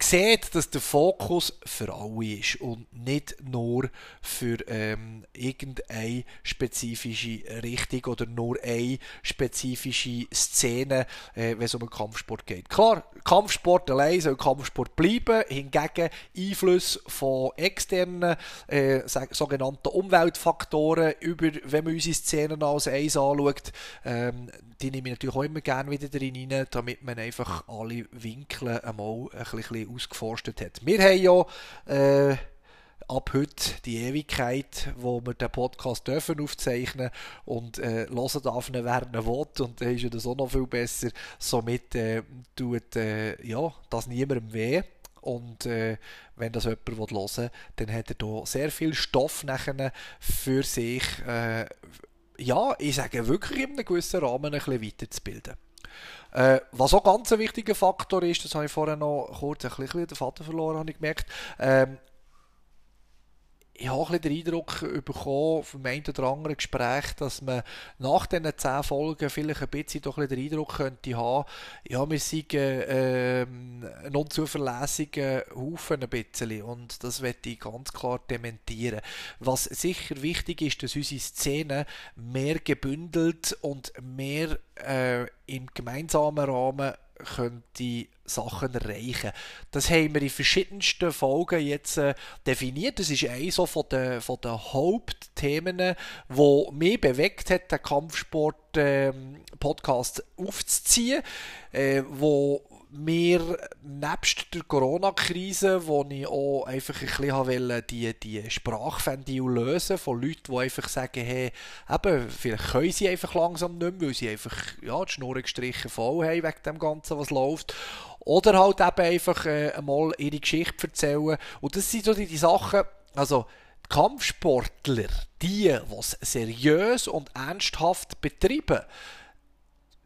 B: sieht, dass der Fokus für alle ist und nicht nur für ähm, irgendeine spezifische Richtung oder nur eine spezifische Szene, äh, wenn es um den Kampfsport geht. Klar, Kampfsport allein soll Kampfsport bleiben, hingegen Einfluss von externen äh, sogenannten Umweltfaktoren über, wenn man unsere Szenen als eins anschaut, ähm, die nehme ich natürlich auch immer gerne wieder rein, damit man einfach alle Winkel einmal ein bisschen ausgeforstet hat. Wir haben ja äh, ab heute die Ewigkeit, wo wir den Podcast dürfen aufzeichnen und äh, hören darf, wer er will und dann ist ja das auch noch viel besser. Somit äh, tut äh, ja, das niemandem weh. Und äh, wenn das jemand hören will, dann hat er hier sehr viel Stoff für sich, äh, ja, ich sage wirklich in einem gewissen Rahmen ein bisschen weiterzubilden. Äh, was auch ganz ein wichtiger Faktor ist, das habe ich vorher noch kurz ein bisschen den Vater verloren, habe ich gemerkt. Ähm, ich habe ein den Eindruck bekommen, vom einen oder anderen Gespräch, dass man nach diesen zehn Folgen vielleicht ein bisschen doch den Eindruck könnte haben, ja, wir sind äh, ein unzuverlässiger Haufen ein bisschen und das werde ich ganz klar dementieren. Was sicher wichtig ist, dass unsere Szenen mehr gebündelt und mehr äh, im gemeinsamen Rahmen könnte Sachen erreichen. Das haben wir in verschiedensten Folgen jetzt äh, definiert. Das ist eines so von den, von den Hauptthemen, wo mich bewegt hat, den Kampfsport-Podcast ähm, aufzuziehen, äh, wo mir nebst der Corona-Krise, wo ich auch einfach ein bisschen wollte, die, die Sprachventil lösen von Leuten, die einfach sagen, hey, eben, vielleicht können sie einfach langsam nicht mehr, weil sie einfach ja, die Schnur gestrichen voll haben wegen dem Ganzen, was läuft. Oder halt eben einfach äh, einmal ihre Geschichte erzählen. Und das sind so die, die Sachen, also Kampfsportler, die, die es seriös und ernsthaft betreiben,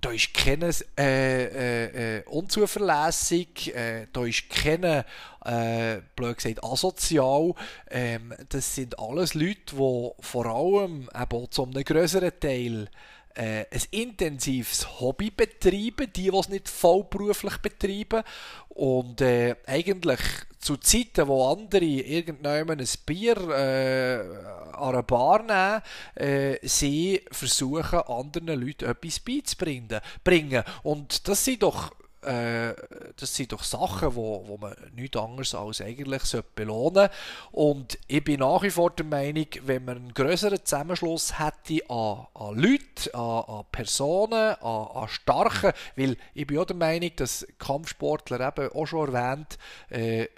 B: da ist keines äh, äh, äh, unzuverlässig, äh, da ist keine, äh, blöd gesagt, asozial. Ähm, das sind alles Leute, die vor allem eben zu einem größeren Teil äh, ein intensives Hobby betreiben, die, die es nicht vollberuflich betreiben und äh, eigentlich zu Zeiten, wo andere irgendjemand ein Bier äh, an einer Bar nehmen, äh, sie versuchen, anderen Leuten etwas beizubringen. Bringen. Und das sind doch äh, das sind doch Sachen, wo, wo man nichts anderes als eigentlich belohnen sollte. Und ich bin nach wie vor der Meinung, wenn man einen größeren Zusammenschluss hätte an, an Leuten, an, an Personen, an, an Starken, weil ich bin auch der Meinung, dass Kampfsportler eben auch schon erwähnt, äh,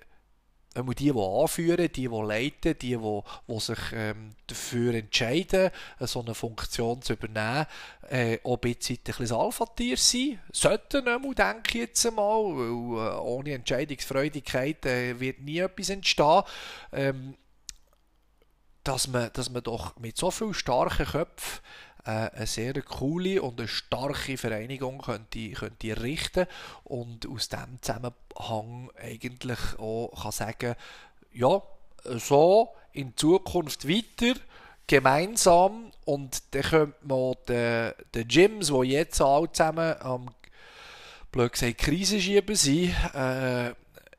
B: die, die anführen, die, die leiten, die, die, die sich ähm, dafür entscheiden, so eine Funktion zu übernehmen, äh, ein bisschen ein bisschen Alpha-Tier sein. Sollten einmal, denke ich jetzt einmal, weil äh, ohne Entscheidungsfreudigkeit äh, wird nie etwas entstehen. Ähm, dass man, dass man doch mit so vielen starken Köpfen äh, eine sehr coole und eine starke Vereinigung könnte, könnte errichten und aus dem Zusammenhang eigentlich auch kann sagen, ja, so in Zukunft weiter, gemeinsam und dann könnte man den, den Gyms, die jetzt alle zusammen am blöd gesagt Krisenschieben sind, äh,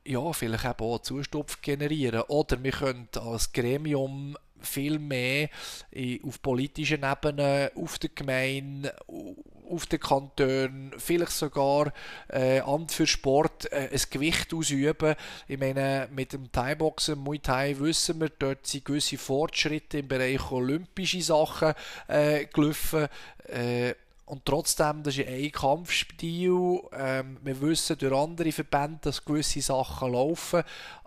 B: ja, vielleicht eben auch Zustupf generieren. Oder wir können als Gremium viel mehr auf politischen Ebene, auf der Gemeinde, auf den Kantonen, vielleicht sogar äh, Amt für Sport äh, ein Gewicht ausüben. Ich meine, mit dem Thai-Boxen, Muay Thai wissen wir, dort sind gewisse Fortschritte im Bereich olympische Sachen äh, gelaufen. Äh, und trotzdem, das ist ein Kampfstil. Ähm, wir wissen durch andere Verbände, dass gewisse Sachen laufen.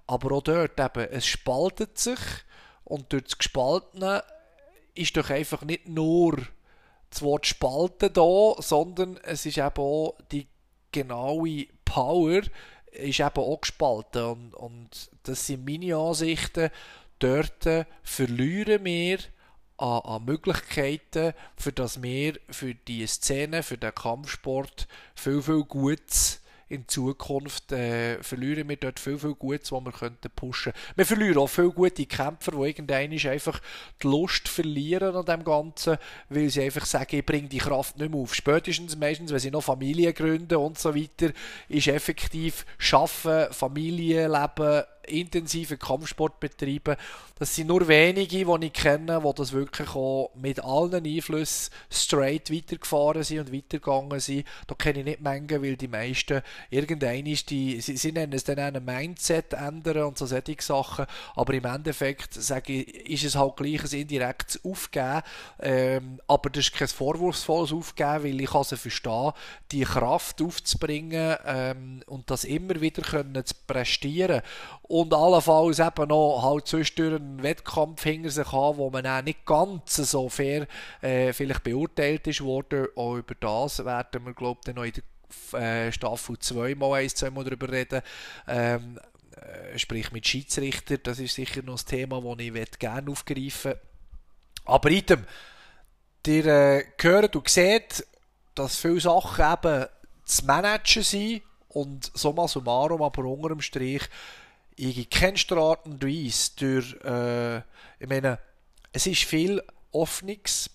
B: Aber auch dort eben, es spaltet sich. Und durch das Gespaltene ist doch einfach nicht nur das Wort Spalten da, sondern es ist eben auch die genaue Power ist eben auch gespalten. Und, und das sind meine Ansichten. Dort verlieren wir an, an Möglichkeiten, für dass wir für die Szene, für den Kampfsport viel, viel Gutes in Zukunft äh, verlieren wir dort viel, viel Gutes, was wir könnten pushen. Wir verlieren auch viele gute Kämpfer, die irgendwann einfach die Lust verlieren an dem Ganzen, weil sie einfach sagen, ich bringe die Kraft nicht mehr auf. Spätestens meistens, wenn sie noch Familie gründen und so weiter, ist effektiv Schaffen, Familienleben, intensiven Kampfsport betreiben. Das sind nur wenige, die ich kenne, die das wirklich auch mit allen Einflüssen straight weitergefahren sind und weitergegangen sind. Da kenne ich nicht Mengen, weil die meisten irgendein ist sie, sie nennen es dann ein Mindset ändern und so solche Sachen, aber im Endeffekt sage ich, ist es halt gleich ein indirektes Aufgeben, ähm, aber das ist kein vorwurfsvolles Aufgeben, weil ich kann sie verstehen, die Kraft aufzubringen ähm, und das immer wieder können zu prestieren und allenfalls eben noch halt zwischendurch einen Wettkampf hinter sich haben, wo man auch nicht ganz so fair äh, vielleicht beurteilt ist worden. Auch über das werden wir, glaube ich, noch in der äh, Staffel 2 mal ein, zwei Mal darüber reden. Ähm, äh, sprich mit Schiedsrichter, das ist sicher noch das Thema, das ich gerne aufgreifen möchte. Aber item, ihr äh, hört und seht, dass viele Sachen eben zu managen sind und summa summarum, aber unter dem Strich in keinster Art und Weise durch, äh, ich meine, es ist viel offenes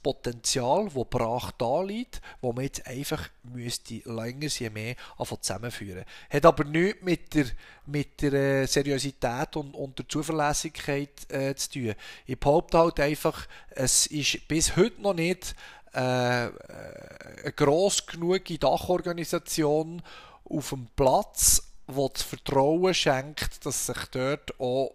B: wo brach da liegt, wo man jetzt einfach müsste länger je mehr zusammenführen. Hat aber nichts mit der, mit der äh, Seriosität und, und der Zuverlässigkeit äh, zu tun. Ich behaupte halt einfach, es ist bis heute noch nicht äh, äh eine gross genug Dachorganisation auf dem Platz, wo das Vertrauen schenkt, dass sich dort auch,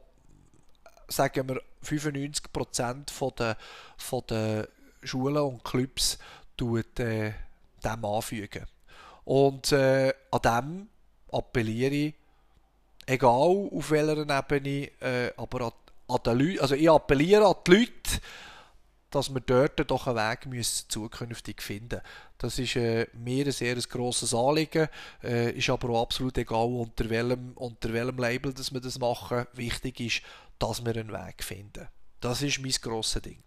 B: sagen wir, 95% von der, von der Schulen und Clubs tut, äh, dem anfügen. Und äh, an dem appelliere ich, egal auf welcher Ebene, äh, aber an, an den Leuten, also ich appelliere an die Leute, dass wir dort doch einen Weg müssen zukünftig finden Das ist äh, mir ein sehr grosses Anliegen, äh, ist aber auch absolut egal, unter welchem, unter welchem Label dass wir das machen. Wichtig ist, dass wir einen Weg finden. Das ist mein grosses Ding.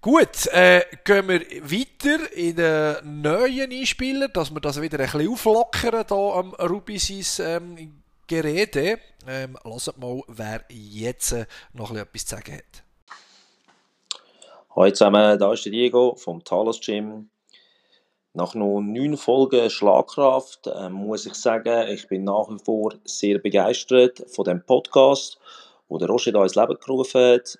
B: Gut, äh, gehen wir weiter in den neuen Einspieler, dass wir das wieder ein bisschen auflockern hier am Rubisis ähm, Gerede. Ähm, lasst mal, wer jetzt noch etwas zu sagen hat.
G: Hallo zusammen, da ist der Diego vom Talos Gym. Nach noch neun Folgen Schlagkraft äh, muss ich sagen, ich bin nach wie vor sehr begeistert von dem Podcast, wo der Roger da ins Leben gerufen hat.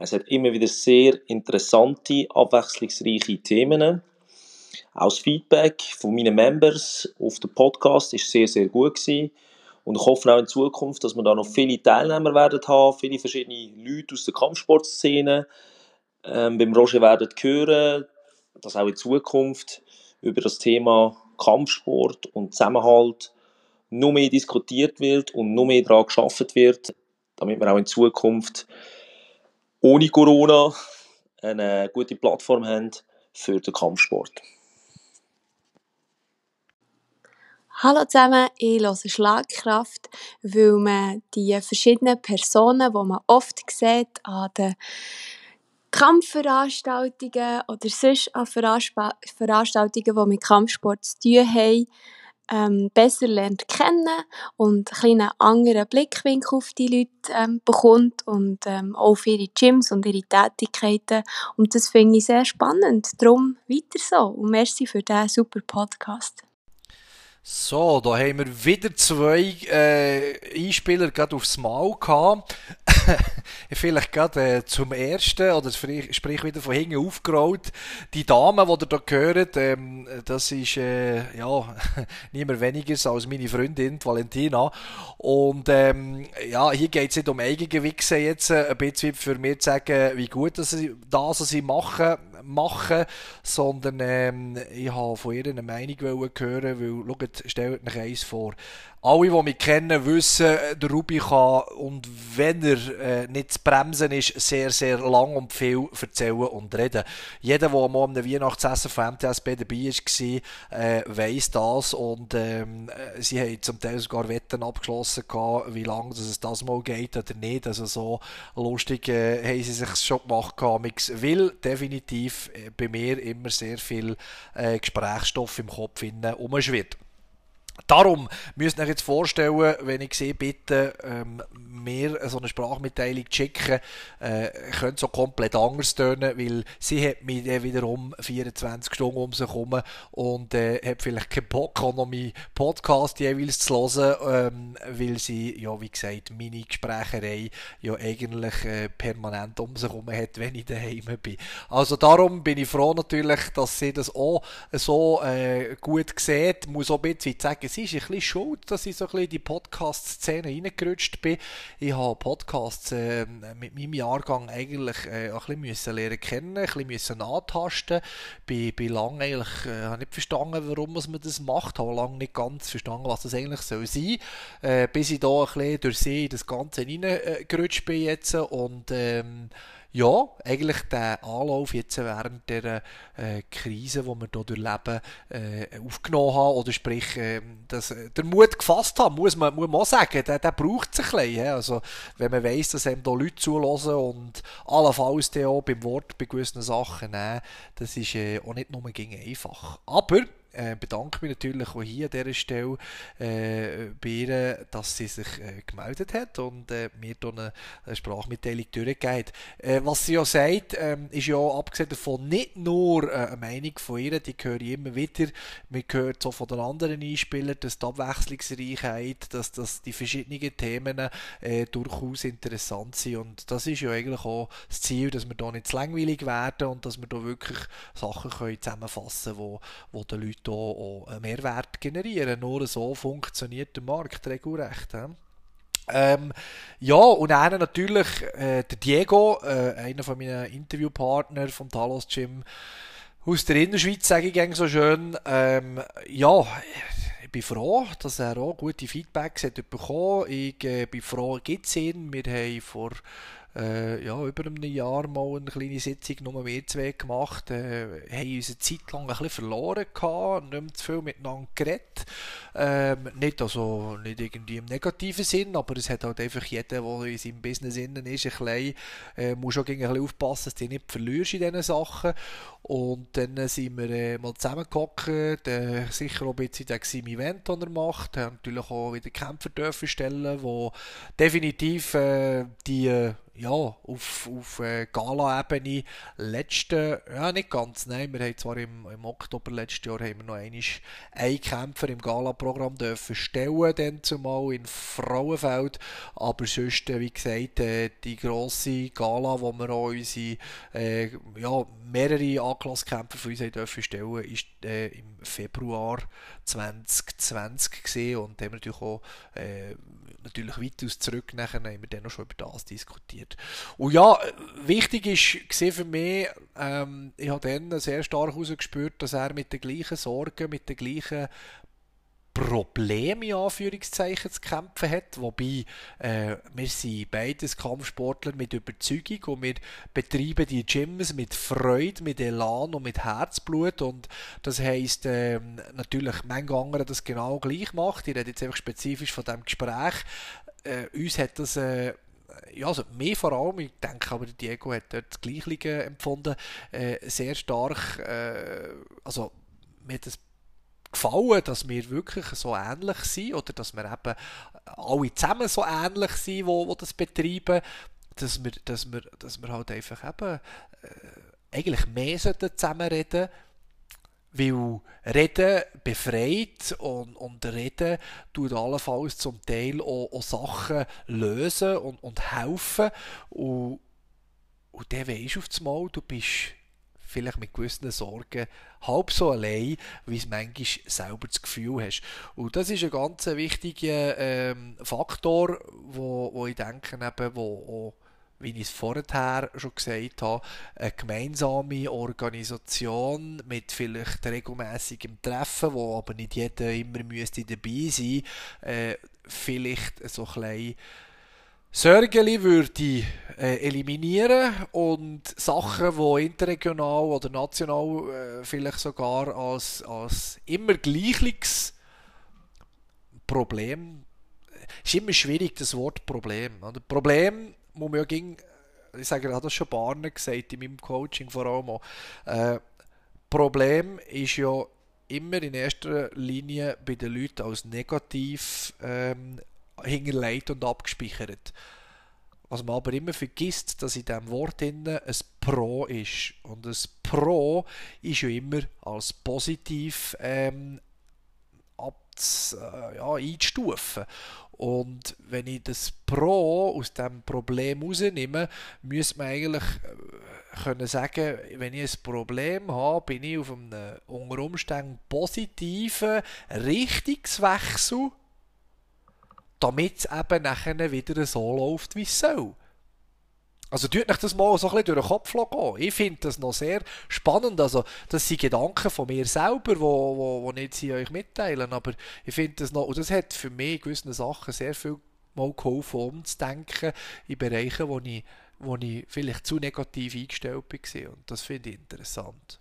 G: Es hat immer wieder sehr interessante, abwechslungsreiche Themen. Auch das Feedback von meinen Members auf den Podcast ist sehr, sehr gut gewesen. Und ich hoffe auch in Zukunft, dass wir da noch viele Teilnehmer werden haben, viele verschiedene Leute aus der Kampfsportszene, ähm, beim Roger werden hören, dass auch in Zukunft über das Thema Kampfsport und Zusammenhalt noch mehr diskutiert wird und noch mehr daran geschaffen wird, damit wir auch in Zukunft ohne Corona eine gute Plattform haben für den Kampfsport.
H: Hallo zusammen, ich höre Schlagkraft, weil man die verschiedenen Personen, die man oft sieht an den Kampfveranstaltungen oder sonst an Veranstaltungen, die mit Kampfsport zu tun haben, ähm, besser lernt kennen und einen anderen Blickwinkel auf die Leute ähm, bekommt und ähm, auch auf ihre Gyms und ihre Tätigkeiten. Und das finde ich sehr spannend. Darum weiter so und merci für diesen super Podcast.
B: So, da haben wir wieder zwei äh, Einspieler gerade aufs Mal gehabt. Vielleicht gerade äh, zum ersten, oder sprich, wieder von hinten aufgerollt. Die Dame, die ihr da gehört, ähm, das ist äh, ja niemand weniger als meine Freundin, Valentina. Und ähm, ja, hier geht es nicht um Eigengewichse jetzt, äh, ein bisschen für mich zu sagen, wie gut dass sie das, sie machen, machen, sondern ähm, ich habe von ihr eine Meinung hören, weil, schaut, stellt euch eins vor, alle, die mich kennen, wissen, der Ruby kann, und wenn er äh, nicht zu bremsen ist, sehr, sehr lang und viel erzählen und reden. Jeder, der mal am Weihnachtsessen von MTSB dabei war, äh, weiss das und ähm, sie haben zum Teil sogar Wetten abgeschlossen gehabt, wie lange es das mal geht oder nicht. Also so lustig äh, haben sie sich schon gemacht gehabt. Weil definitiv äh, bei mir immer sehr viel äh, Gesprächsstoff im Kopf umschwirrt. Darum müsst ihr euch jetzt vorstellen, wenn ich sehe, bitte ähm, mir so eine Sprachmitteilung schicken, äh, könnte so komplett anders tönen, weil sie hat mich dann wiederum 24 Stunden um sich herum und äh, hat vielleicht keinen Bock, noch meinen Podcast jeweils zu hören, ähm, weil sie, ja wie gesagt, meine Gesprächerei ja eigentlich äh, permanent um sich herum hat, wenn ich daheim bin. Also darum bin ich froh natürlich, dass sie das auch so äh, gut sieht. Muss auch ein bisschen sagen, ist ein bisschen schuld, dass ich so ein bisschen in die Podcast-Szene reingerutscht bin. Ich habe Podcasts äh, mit meinem Jahrgang eigentlich äh, ein bisschen lernen kennen, ein bisschen müssen antasten. Bin, bin lange eigentlich äh, habe nicht verstanden, warum man das macht, habe lange nicht ganz verstanden, was das eigentlich soll sein. Äh, bis ich da ein bisschen durch sie das Ganze reingerutscht bin jetzt und ähm, ja, eigentlich der Anlauf jetzt während der äh, Krise, die wir hier durchleben, äh, aufgenommen haben, oder sprich, äh, dass, äh, der Mut gefasst haben, muss man, muss man auch sagen, der, der braucht sich ein bisschen. Also, wenn man weiss, dass einem da Leute zulassen und allenfalls auch beim Wort bei gewissen Sachen nehmen, das ist äh, auch nicht nur gegen einfach. Aber, äh, bedanke mich natürlich auch hier an dieser Stelle äh, bei ihr, dass sie sich äh, gemeldet hat und äh, mir hier eine, Sprachmitteilung durchgegeben hat. Äh, was sie ja sagt, ähm, ist ja abgesehen davon nicht nur äh, eine Meinung von ihr, die höre ich immer wieder, man hört so von den anderen Einspielern, dass die Abwechslungsreichheit, dass, dass die verschiedenen Themen äh, durchaus interessant sind und das ist ja eigentlich auch das Ziel, dass wir da nicht zu langweilig werden und dass wir da wirklich Sachen können zusammenfassen können, wo den Leuten hier auch einen Mehrwert generieren. Nur so funktioniert der Markt regelrecht. Ähm, ja, und einer natürlich, äh, der Diego, äh, einer von meinen Interviewpartnern vom Talos Gym aus der Innerschweiz, sage ich so schön. Ähm, ja, ich bin froh, dass er auch gute Feedbacks hat bekommen. Ich äh, bin froh, gibt es ihn. Wir haben vor äh, ja, über einem Jahr mal eine kleine Sitzung nur wir zwei gemacht, äh, haben uns eine Zeit lang ein bisschen verloren gehabt, nicht mehr zu viel miteinander geredet. Ähm, nicht, also, nicht irgendwie im negativen Sinn, aber es hat halt einfach jeder, der in seinem Business innen ist, ein bisschen, äh, muss schon ein bisschen aufpassen, dass du nicht verlierst in diesen Sachen. Und dann sind wir äh, mal zusammengehockt, äh, sicher auch ein bisschen den Event, den er macht, haben natürlich auch wieder Kämpfer dürfen stellen, wo definitiv äh, die ja, auf, auf äh, Gala-Ebene letzte, ja nicht ganz, nein, wir haben zwar im, im Oktober letztes Jahr haben wir noch einmal einen Kämpfer im Gala-Programm dürfen stellen, dann zumal in Frauenfeld, aber sonst, äh, wie gesagt, äh, die grosse Gala, wo wir auch unsere, äh, ja, mehrere A-Klasse-Kämpfer für uns dürfen stellen, ist äh, im Februar 2020 gesehen und haben natürlich auch äh, natürlich weitaus zurück nachher haben wir dann noch schon über das diskutiert. Und ja, wichtig ist für mich, ähm, ich habe dann sehr stark herausgespürt, dass er mit den gleichen Sorgen, mit den gleichen Problem in Anführungszeichen zu kämpfen hat, wobei äh, wir sind beides Kampfsportler mit Überzeugung und wir betreiben die Gyms mit Freude, mit Elan und mit Herzblut. Und das heisst äh, natürlich, manche andere das genau gleich macht, ich rede jetzt einfach spezifisch von dem Gespräch, äh, uns hat das äh, ja, also mir vor allem, ich denke aber Diego hat dort das Gleiche empfunden, äh, sehr stark, äh, also mir hat das gefallen, dass wir wirklich so ähnlich sind oder dass wir eben alle zusammen so ähnlich sind, wo, wo das betreiben, dass wir, dass wir, dass wir halt einfach eben äh, eigentlich mehr zusammen reden weil Reden befreit und, und Reden tut allenfalls zum Teil auch, auch Sachen lösen und, und helfen. Und, und dann weisst du auf das Mal, du bist vielleicht mit gewissen Sorgen halb so allein, wie es manchmal selber das Gefühl hast. Und das ist ein ganz wichtiger ähm, Faktor, wo, wo ich denke, eben, wo auch wie ich es vorher schon gesagt habe, eine gemeinsame Organisation mit vielleicht regelmäßigem Treffen, wo aber nicht jeder immer müsste dabei sein, äh, vielleicht so ein bisschen Sorgeli würde äh, eliminieren und Sachen, die interregional oder national äh, vielleicht sogar als, als immer gleichliches Problem, ist immer schwierig das Wort Problem. Oder? Problem muss man ja ging, ich sage, ich habe das schon Barne gesagt in meinem Coaching vor allem auch. Äh, Problem ist ja immer in erster Linie bei den Leuten als negativ ähm, hinterlegt und abgespeichert. Was man aber immer vergisst, dass in diesem Wort ein Pro ist. Und ein Pro ist ja immer als positiv ähm, abz, äh, ja, einzustufen. Und wenn ich das Pro aus dem Problem rausnehme, müsste man eigentlich äh, können sagen, wenn ich ein Problem habe, bin ich auf einem unter Umständen positiven Richtungswechsel, damit es eben nachher wieder so läuft, wie es soll. Also tut euch das mal so ein bisschen durch den Kopf gehen. Ich finde das noch sehr spannend. Also, das sind Gedanken von mir selber, wo, wo, wo sie euch mitteilen. Aber ich finde das noch, und das hat für mich gewissen Sachen sehr viel mal geholfen, umzudenken in Bereichen, wo ich, wo ich vielleicht zu negativ eingestellt war. Und das finde ich interessant.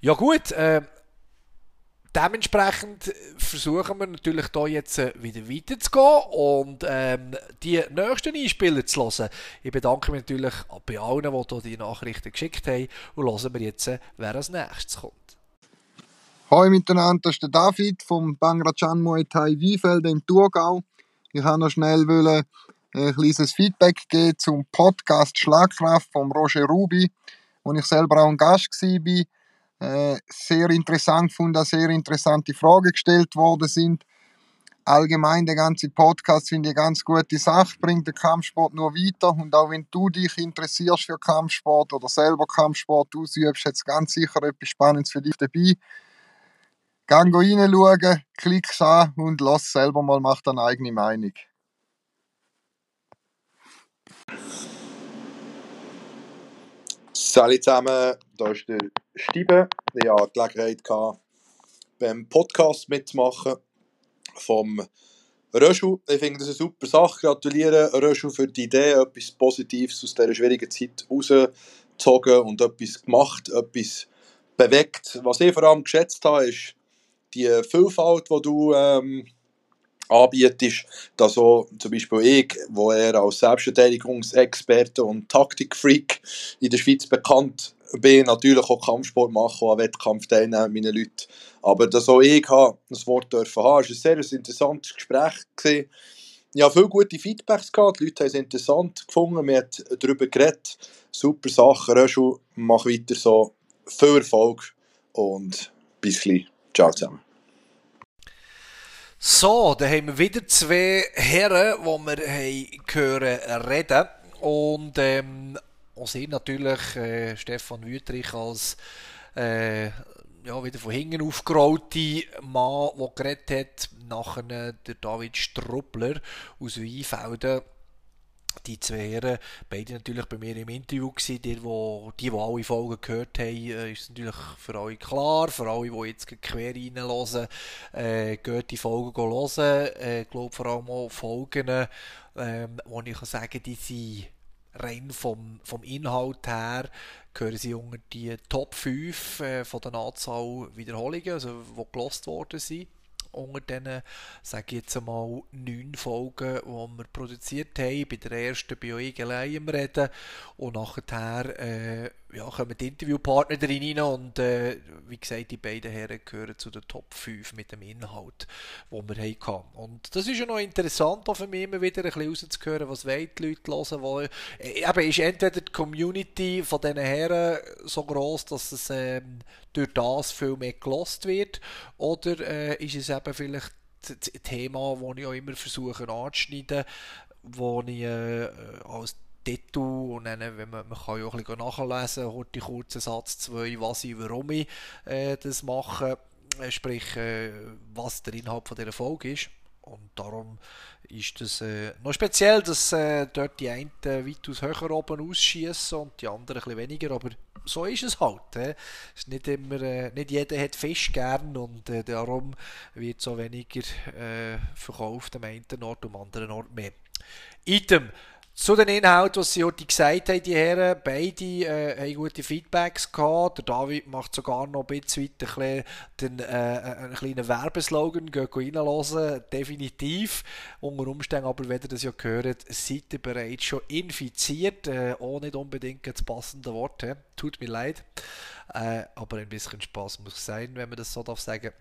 B: Ja gut, äh, dementsprechend versuchen wir natürlich hier jetzt äh, wieder weiterzugehen und ähm, die nächsten Einspieler zu hören. Ich bedanke mich natürlich bei allen, die hier die Nachrichten geschickt haben und hören wir jetzt, äh, wer als nächstes kommt.
I: Hallo miteinander, das ist der David vom Bangrachan Muay Thai Wiefeld im Thurgau. Ich wollte noch schnell äh, ein kleines Feedback geben zum Podcast Schlagkraft von Roger Ruby, wo ich selber auch ein Gast war äh, sehr interessant fand, sehr interessante Fragen gestellt worden sind. Allgemein der ganze Podcast finde ich eine ganz gute Sache, bringt den Kampfsport nur weiter und auch wenn du dich interessierst für Kampfsport oder selber Kampfsport ausübst, jetzt ganz sicher etwas Spannendes für dich dabei. Gang reinschauen, klick's an und lass selber mal, mach deine eigene Meinung.
J: Salut zusammen, da ist der Stiebe. Ich hatte die Gelegenheit, beim Podcast mitzumachen vom Röschel. Ich finde das eine super Sache. Gratuliere Röschel für die Idee, etwas Positives aus dieser schwierigen Zeit rausgezogen und etwas gemacht, etwas bewegt. Was ich vor allem geschätzt habe, ist die Vielfalt, die du ähm, anbietest, dass auch zum Beispiel ich, wo er als Selbstverteidigungsexperte und Taktikfreak in der Schweiz bekannt bin, natürlich auch Kampfsport machen, an Wettkampf teilnehmen mit meinen Leuten. Aber dass auch ich das Wort dürfen haben, war ein sehr interessantes Gespräch. Ich habe viele gute Feedbacks gehabt, die Leute haben es interessant gefunden, wir haben darüber geredet. Super Sache, Röschel, mach weiter so. Viel Erfolg und bis gleich. Ciao zusammen.
B: So, da haben wir wieder zwei Herren, die wir haben hören reden. Und ähm, auch sie natürlich, äh, Stefan Wüttrich als äh, ja, wieder von hinten aufgerollte Mann, der geredet hat, nachher der David Struppler aus Weinfelden die zwei Herren, beide natürlich bei mir im Interview gewesen, die, die, die alle Folgen gehört haben, äh, ist natürlich für euch klar, für alle, die jetzt quer reinhören, äh, geht die Folgen hören, äh, ich glaube vor allem auch Folgen, ähm, wo ich sagen, die sind rein vom, vom Inhalt her, gehören sie unter die Top 5 äh, von der Anzahl Wiederholungen, also die gelost worden sind unter diesen, sage ich jetzt einmal, neun Folgen, die wir produziert haben. Bei der ersten bin ich allein am Reden und nachher äh, ja, kommen die Interviewpartner rein und äh, wie gesagt, die beiden Herren gehören zu den Top 5 mit dem Inhalt, wo wir hatten. Und das ist ja noch interessant auch für mich, immer wieder ein bisschen rauszuhören, was die Leute hören wollen. Äh, eben ist entweder die Community von diesen Herren so groß, dass es ähm, durch das viel mehr gelost wird, oder äh, ist es eben vielleicht ein Thema, das ich auch immer versuche anzuschneiden, wo ich äh, als Detail und dann, wenn man, man kann ja auch ein bisschen nachlesen, heute kurzen Satz 2, was ich, warum ich äh, das mache, äh, sprich, äh, was der Inhalt von dieser Folge ist. Und darum ist das äh, noch speziell, dass äh, dort die einen weitaus höher oben ausschießen und die anderen ein bisschen weniger, aber so ist es halt. Äh. Ist nicht, immer, äh, nicht jeder hat Fisch gern und äh, darum wird so weniger äh, verkauft am einen Ort und am anderen Ort mehr. Item. Zu den Inhalten, was sie heute gesagt haben, die Herren, beide äh, haben gute Feedbacks gehabt. Der David macht sogar noch ein bisschen weiter den, äh, einen kleinen Werbeslogan, geht reinhören, definitiv. Unter Umständen aber, wenn ihr das ja gehört, seid ihr bereits schon infiziert, äh, auch nicht unbedingt das passende Wort, he? tut mir leid. Äh, aber ein bisschen Spaß muss sein, wenn man das so darf sagen.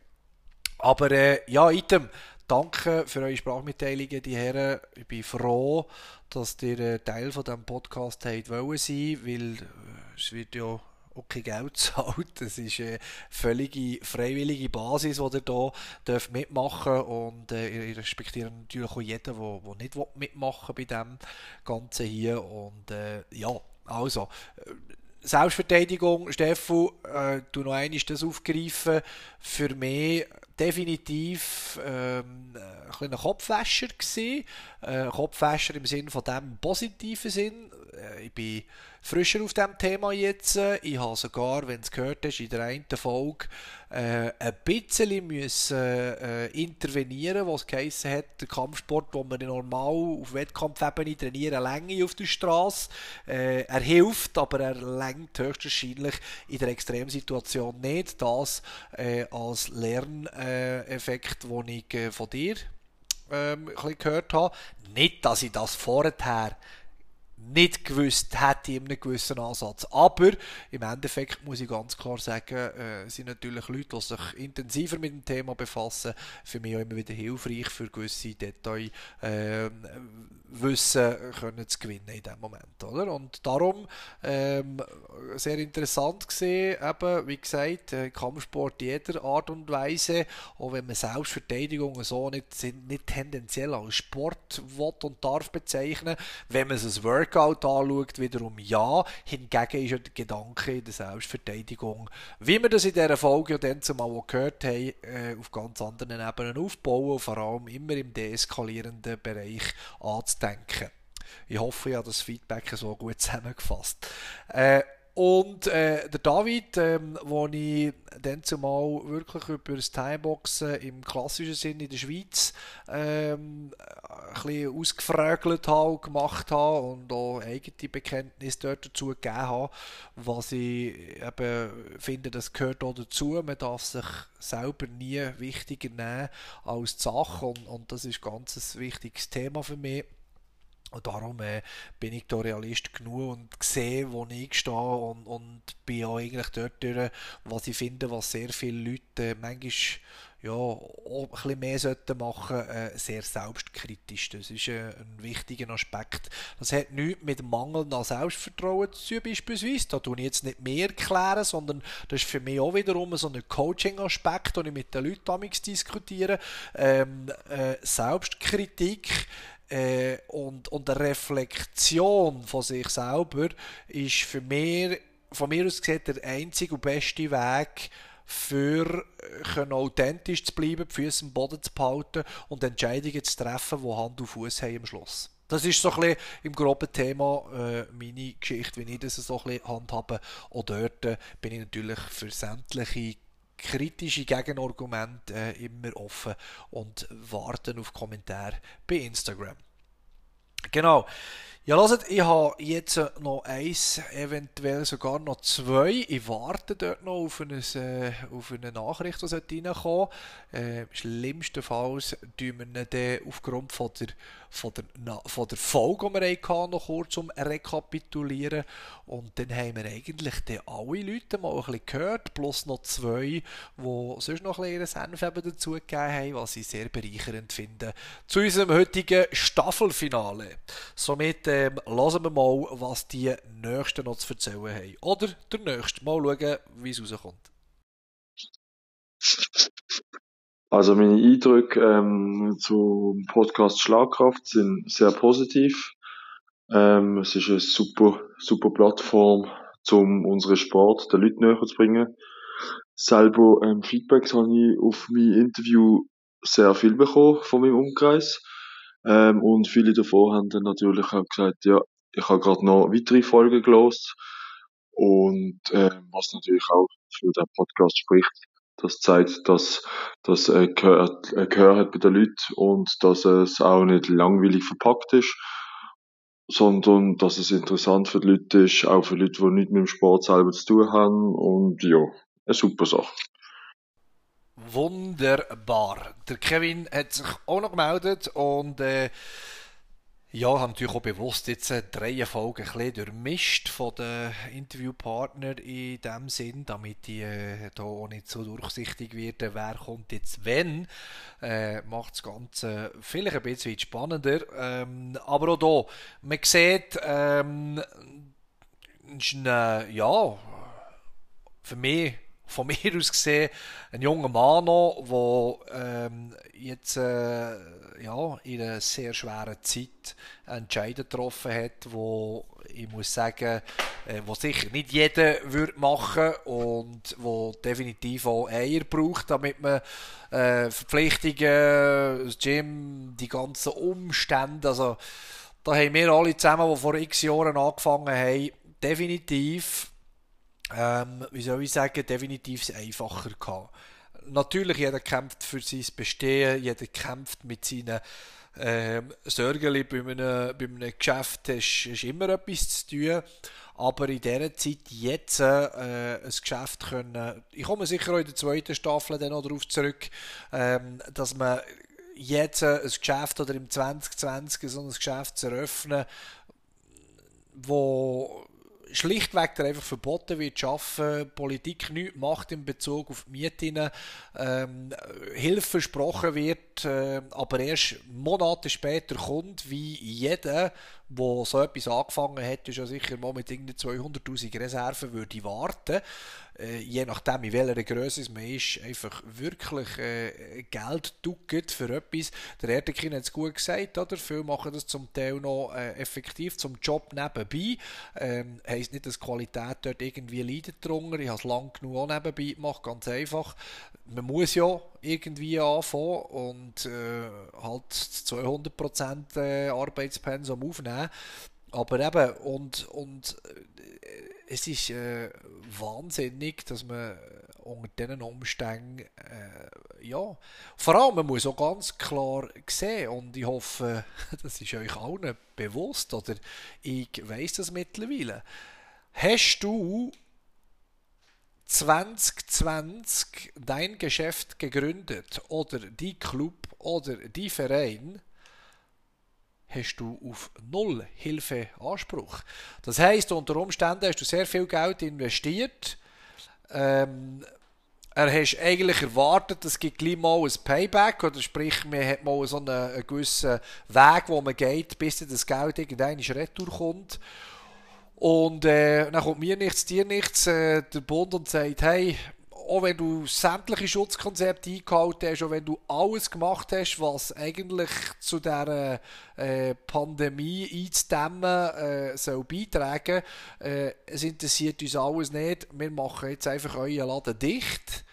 B: Aber äh, ja, Item, danke für eure Sprachmitteilungen, die Herren. Ich bin froh, dass ihr äh, Teil von diesem Podcast habt wollen sein, weil äh, es wird ja auch kein Geld zahlt. Das ist eine völlige freiwillige Basis, die ihr hier dürft mitmachen und äh, ich respektiere natürlich auch jeden, der, der nicht mitmachen bei dem Ganzen hier und äh, ja, also äh, Selbstverteidigung, Steffu, äh, du noch einmal das aufgreifen. Für mich definitiv ähm, ein Kopfwäscher gewesen. Äh, Kopfwäscher im Sinne von dem positiven Sinn. Äh, ich bin frischer auf diesem Thema jetzt. Ich habe sogar, wenn es gehört hast, in der einen Folge äh, ein bisschen müssen, äh, intervenieren, was geheissen hat, der Kampfsport, wo man normal auf Wettkampfebene trainieren, Länge auf der Straße. Äh, er hilft, aber er lenkt höchstwahrscheinlich in der Extremsituation nicht. Das äh, als Lerneffekt, den ich äh, von dir ähm, gehört habe. Nicht, dass ich das vorher nicht gewusst hätte in einem gewissen Ansatz. Aber im Endeffekt muss ich ganz klar sagen, äh, sind natürlich Leute, die sich intensiver mit dem Thema befassen, für mich auch immer wieder hilfreich für gewisse Details äh, Wissen können zu gewinnen in dem Moment, oder? Und darum ähm, sehr interessant gesehen, eben, wie gesagt, äh, Kampfsport jeder Art und Weise, auch wenn man Selbstverteidigung so nicht, nicht tendenziell als Sport will und darf bezeichnen, wenn man es als Workout anschaut, wiederum ja. Hingegen ist ja der Gedanke in der Selbstverteidigung, wie wir das in dieser Folge ja dann zumal gehört haben, äh, auf ganz anderen Ebenen aufbauen und vor allem immer im deeskalierenden Bereich anzudenken. Ich hoffe, ich habe das Feedback so gut zusammengefasst. Äh, und äh, der David, ähm, wo ich dann zumal wirklich über das Timeboxen im klassischen Sinn in der Schweiz ähm, ein bisschen ausgefragelt habe, gemacht habe und auch eigene Bekenntnisse dort dazu gegeben habe, was ich eben finde, das gehört auch dazu. Man darf sich selber nie wichtiger nehmen als die Sache und, und das ist ganz ein wichtiges Thema für mich. Und darum äh, bin ich da Realist genug und sehe, wo ich stehe und, und bin auch eigentlich dort, durch, was ich finde, was sehr viele Leute äh, manchmal ja, ein bisschen mehr sollten machen, äh, sehr selbstkritisch. Das ist äh, ein wichtiger Aspekt. Das hat nichts mit Mangel an Selbstvertrauen zu tun, beispielsweise. Da tue ich jetzt nicht mehr erklären, sondern das ist für mich auch wiederum so ein Coaching-Aspekt, den ich mit den Leuten diskutiere. Ähm, äh, Selbstkritik äh, und, und eine Reflexion von sich selber ist für mich, von mir aus gesehen, der einzige und beste Weg, für können authentisch zu bleiben, die Füße am Boden zu behalten und Entscheidungen zu treffen, die Hand und Fuß haben am Schluss. Das ist so ein bisschen im groben Thema äh, meine Geschichte, wie ich das so ein bisschen handhabe. Auch dort äh, bin ich natürlich für sämtliche kritische Gegenargumente äh, immer offen und warten auf Kommentare bei Instagram. Genau. Ja, hört, ich habe jetzt noch eins, eventuell sogar noch zwei. Ich warte dort noch auf eine, äh, auf eine Nachricht, die reinkommen äh, Schlimmstenfalls tun wir dann aufgrund von der, von der, von der Folge, die wir hatten, noch kurz um rekapitulieren. Und dann haben wir eigentlich alle Leute mal ein bisschen gehört, plus noch zwei, die sonst noch ein bisschen Senf dazu gegeben haben, was ich sehr bereichernd finde, zu unserem heutigen Staffelfinale. Somit ähm, hören wir mal, was die Nächsten noch zu erzählen haben. Oder der Nächste. Mal schauen, wie es rauskommt.
K: Also meine Eindrücke ähm, zum Podcast Schlagkraft sind sehr positiv. Ähm, es ist eine super, super Plattform, um unseren Sport den Leuten näher zu bringen. Selber ähm, Feedbacks habe ich auf mein Interview sehr viel bekommen von meinem Umkreis. Ähm, und viele davon haben dann natürlich auch gesagt, ja, ich habe gerade noch weitere Folgen gelost. Und ähm, was natürlich auch für den Podcast spricht, das zeigt, dass das äh, Gehör, äh, Gehör hat bei den Leuten und dass es auch nicht langweilig verpackt ist, sondern dass es interessant für die Leute ist, auch für Leute, die nichts mit dem Sport selber zu tun haben und ja, eine super Sache.
B: Wunderbar. Der Kevin hat sich auch noch gemeldet und ja, ich habe natürlich auch bewusst jetzt drei Folgen ein bisschen durchmischt von den Interviewpartnern in dem Sinn, damit ich äh, da auch nicht so durchsichtig werde, wer kommt jetzt wenn. Äh, macht das Ganze vielleicht ein bisschen spannender. Ähm, aber auch hier, man sieht, äh, ja, für mich von mir aus gesehen ein junger Mann noch, der ähm, jetzt äh, ja, in einer sehr schweren Zeit Entscheidungen getroffen hat, wo ich muss sagen, äh, wo sicher nicht jeder würde machen und wo definitiv auch Eier braucht, damit man äh, Verpflichtungen, das Gym, die ganzen Umstände, also da haben wir alle zusammen, die vor x Jahren angefangen haben, definitiv ähm, wie soll ich sagen, definitiv einfacher gehabt. Natürlich, jeder kämpft für sein Bestehen, jeder kämpft mit seinen ähm, Sorgen bei einem, bei einem Geschäft, ist, ist immer etwas zu tun. Aber in dieser Zeit jetzt äh, ein Geschäft können, ich komme sicher auch in der zweiten Staffel dann noch darauf zurück, ähm, dass man jetzt ein Geschäft oder im 2020 so ein Geschäft zu eröffnen, wo schlichtweg der einfach verboten wird, schaffen, Politik nichts macht in Bezug auf Mieten, ähm, Hilfe versprochen wird, äh, aber erst Monate später kommt, wie jeder, der so etwas angefangen hat, ist ja sicher mal mit 200'000 Reserven würde warten äh, je nachdem, in welcher Größe man ist, einfach wirklich äh, Geld ducket für etwas. Der Erdekin hat es gut gesagt, oder? Viele machen das zum Teil noch äh, effektiv zum Job nebenbei. Ähm, heisst nicht, dass die Qualität dort irgendwie leidet drunter. Ich habe es lang genug auch nebenbei gemacht, ganz einfach. Man muss ja irgendwie anfangen und äh, halt 200% äh, Arbeitspensum aufnehmen. Aber eben, und, und äh, es ist äh, wahnsinnig, dass man unter diesen Umständen, äh, ja, vor allem, man muss auch ganz klar sehen, und ich hoffe, das ist euch allen bewusst, oder ich weiß das mittlerweile, hast du 2020 dein Geschäft gegründet oder die Club oder die Verein, hast du auf null Hilfeanspruch. Das heißt, unter Umständen hast du sehr viel Geld investiert. Ähm, er hast eigentlich erwartet, es gibt gleich mal ein Payback, oder sprich, man hat mal so einen, einen gewissen Weg, wo man geht, bis das Geld irgendwann retour kommt. Und äh, dann kommt mir nichts, dir nichts, äh, der Bund und sagt, hey, auch wenn du sämtliche Schutzkonzepte eingehalten hast, auch wenn du alles gemacht hast, was eigentlich zu dieser äh, Pandemie einzudämmen äh, soll beitragen, äh, es interessiert uns alles nicht. Wir machen jetzt einfach euren Laden dicht.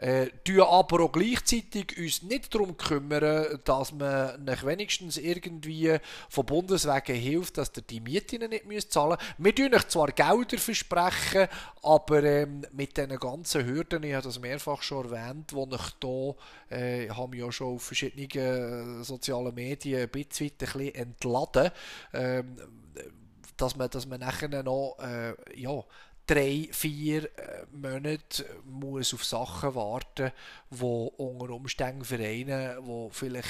B: Äh, tun aber auch gleichzeitig uns nicht darum kümmern, dass man nicht wenigstens irgendwie von Bundeswegen hilft, dass ihr die Mieten nicht müsst zahlen müsst. Wir tun zwar Gelder versprechen, aber ähm, mit diesen ganzen Hürden, ich habe das mehrfach schon erwähnt, wo ich hier, äh, haben ja schon auf verschiedenen äh, sozialen Medien ein bisschen, ein bisschen entladen, ähm, dass man, dass man nachher noch, äh, ja, drei, vier äh, Monate muss auf Sachen warten, wo unter Umständen Vereine, wo vielleicht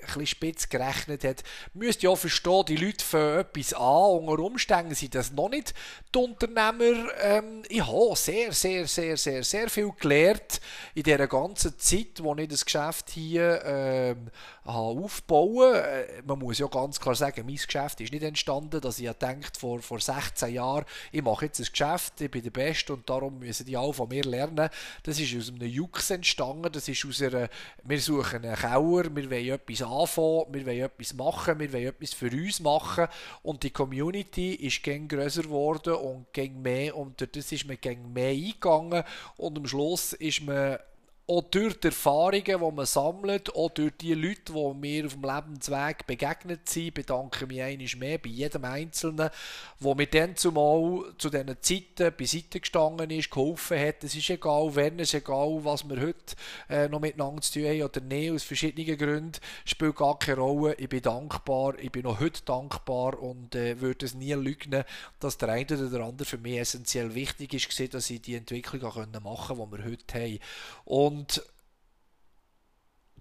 B: ein bisschen spitz gerechnet hat, müsst ja verstehen, die Leute fangen etwas an, unter Umständen sind das noch nicht die Unternehmer. Ähm, ich habe sehr, sehr, sehr, sehr, sehr viel gelernt in dieser ganzen Zeit, wo ich das Geschäft hier ähm, aufbauen. Äh, Man muss ja ganz klar sagen, mein Geschäft ist nicht entstanden, dass ich ja denkt vor, vor 16 Jahren, ich mache jetzt ein Geschäft, ich bin der Beste und darum müssen die alle von mir lernen. Das ist aus einem Jux entstanden, das ist aus einer, wir suchen einen Kauer, wir wollen etwas anfangen, wir wollen etwas machen, wir wollen etwas für uns machen. Und die Community ist gäng größer geworden und gäng mehr und das ist man gäng mehr eingegangen. Und am Schluss ist man auch durch die Erfahrungen, die man sammelt, auch durch die Leute, die mir auf dem Lebensweg begegnet sind, bedanke ich mich einmal mehr bei jedem Einzelnen, der mir dann zumal zu diesen Zeiten beiseite gestanden ist, geholfen hat. Es ist egal, wenn es egal, was wir heute äh, noch miteinander zu tun haben oder nicht, aus verschiedenen Gründen, spielt gar keine Rolle. Ich bin dankbar, ich bin noch heute dankbar und äh, würde es nie lügen, dass der eine oder der andere für mich essentiell wichtig ist, dass ich die Entwicklung machen konnte, die wir heute haben. Und und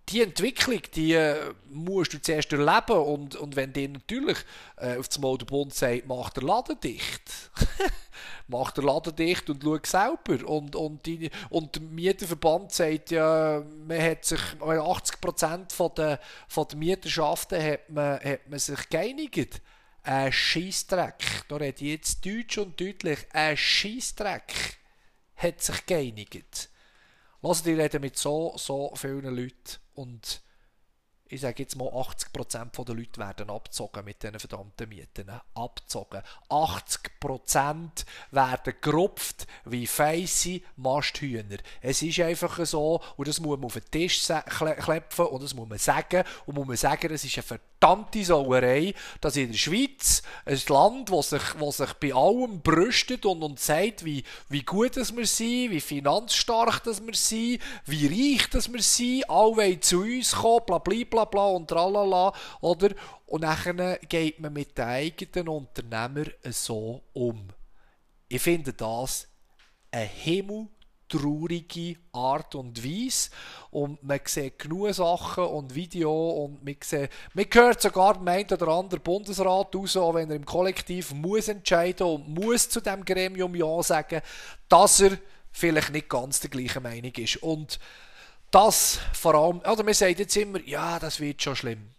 B: die Entwicklung, die äh, musst du zuerst erleben. Und, und wenn dir natürlich äh, auf Mal der Bund sagt, mach der Laden dicht, mach der Laden dicht und schau selber. Und, und, die, und der Mieterverband sagt ja, man hat sich, 80% von der, von der Mieterschaften hat man, hat man sich geeinigt. Ein Scheissdreck, da rede ich jetzt deutsch und deutlich, ein Scheissdreck hat sich geeinigt. Also die reden mit so, so vielen Leuten und ich sage jetzt mal 80% der Leute werden abgezogen mit diesen verdammten Mieten. Abgezogen. 80% werden gerupft wie feisse Masthühner. Es ist einfach so und das muss man auf den Tisch klepfen und das muss man sagen und muss man sagen, es ist eine verdammte Sauerei, dass in der Schweiz, ein Land, das sich, das sich bei allem brüstet und uns sagt, wie, wie gut dass wir sind, wie finanzstark dass wir sind, wie reich dass wir sind, alle zu uns kommen, bla bla bla bla und tralala, oder? Und dann geht man mit den eigenen Unternehmern so um. Ich finde das ein Himmel traurige Art und Weise. Und man sieht genug Sachen und Videos und man, sieht, man hört sogar einen oder anderen Bundesrat raus, auch wenn er im Kollektiv muss entscheiden und muss zu dem Gremium Ja sagen, dass er vielleicht nicht ganz der gleichen Meinung ist. Und das vor allem, oder man sagt jetzt immer, ja, das wird schon schlimm.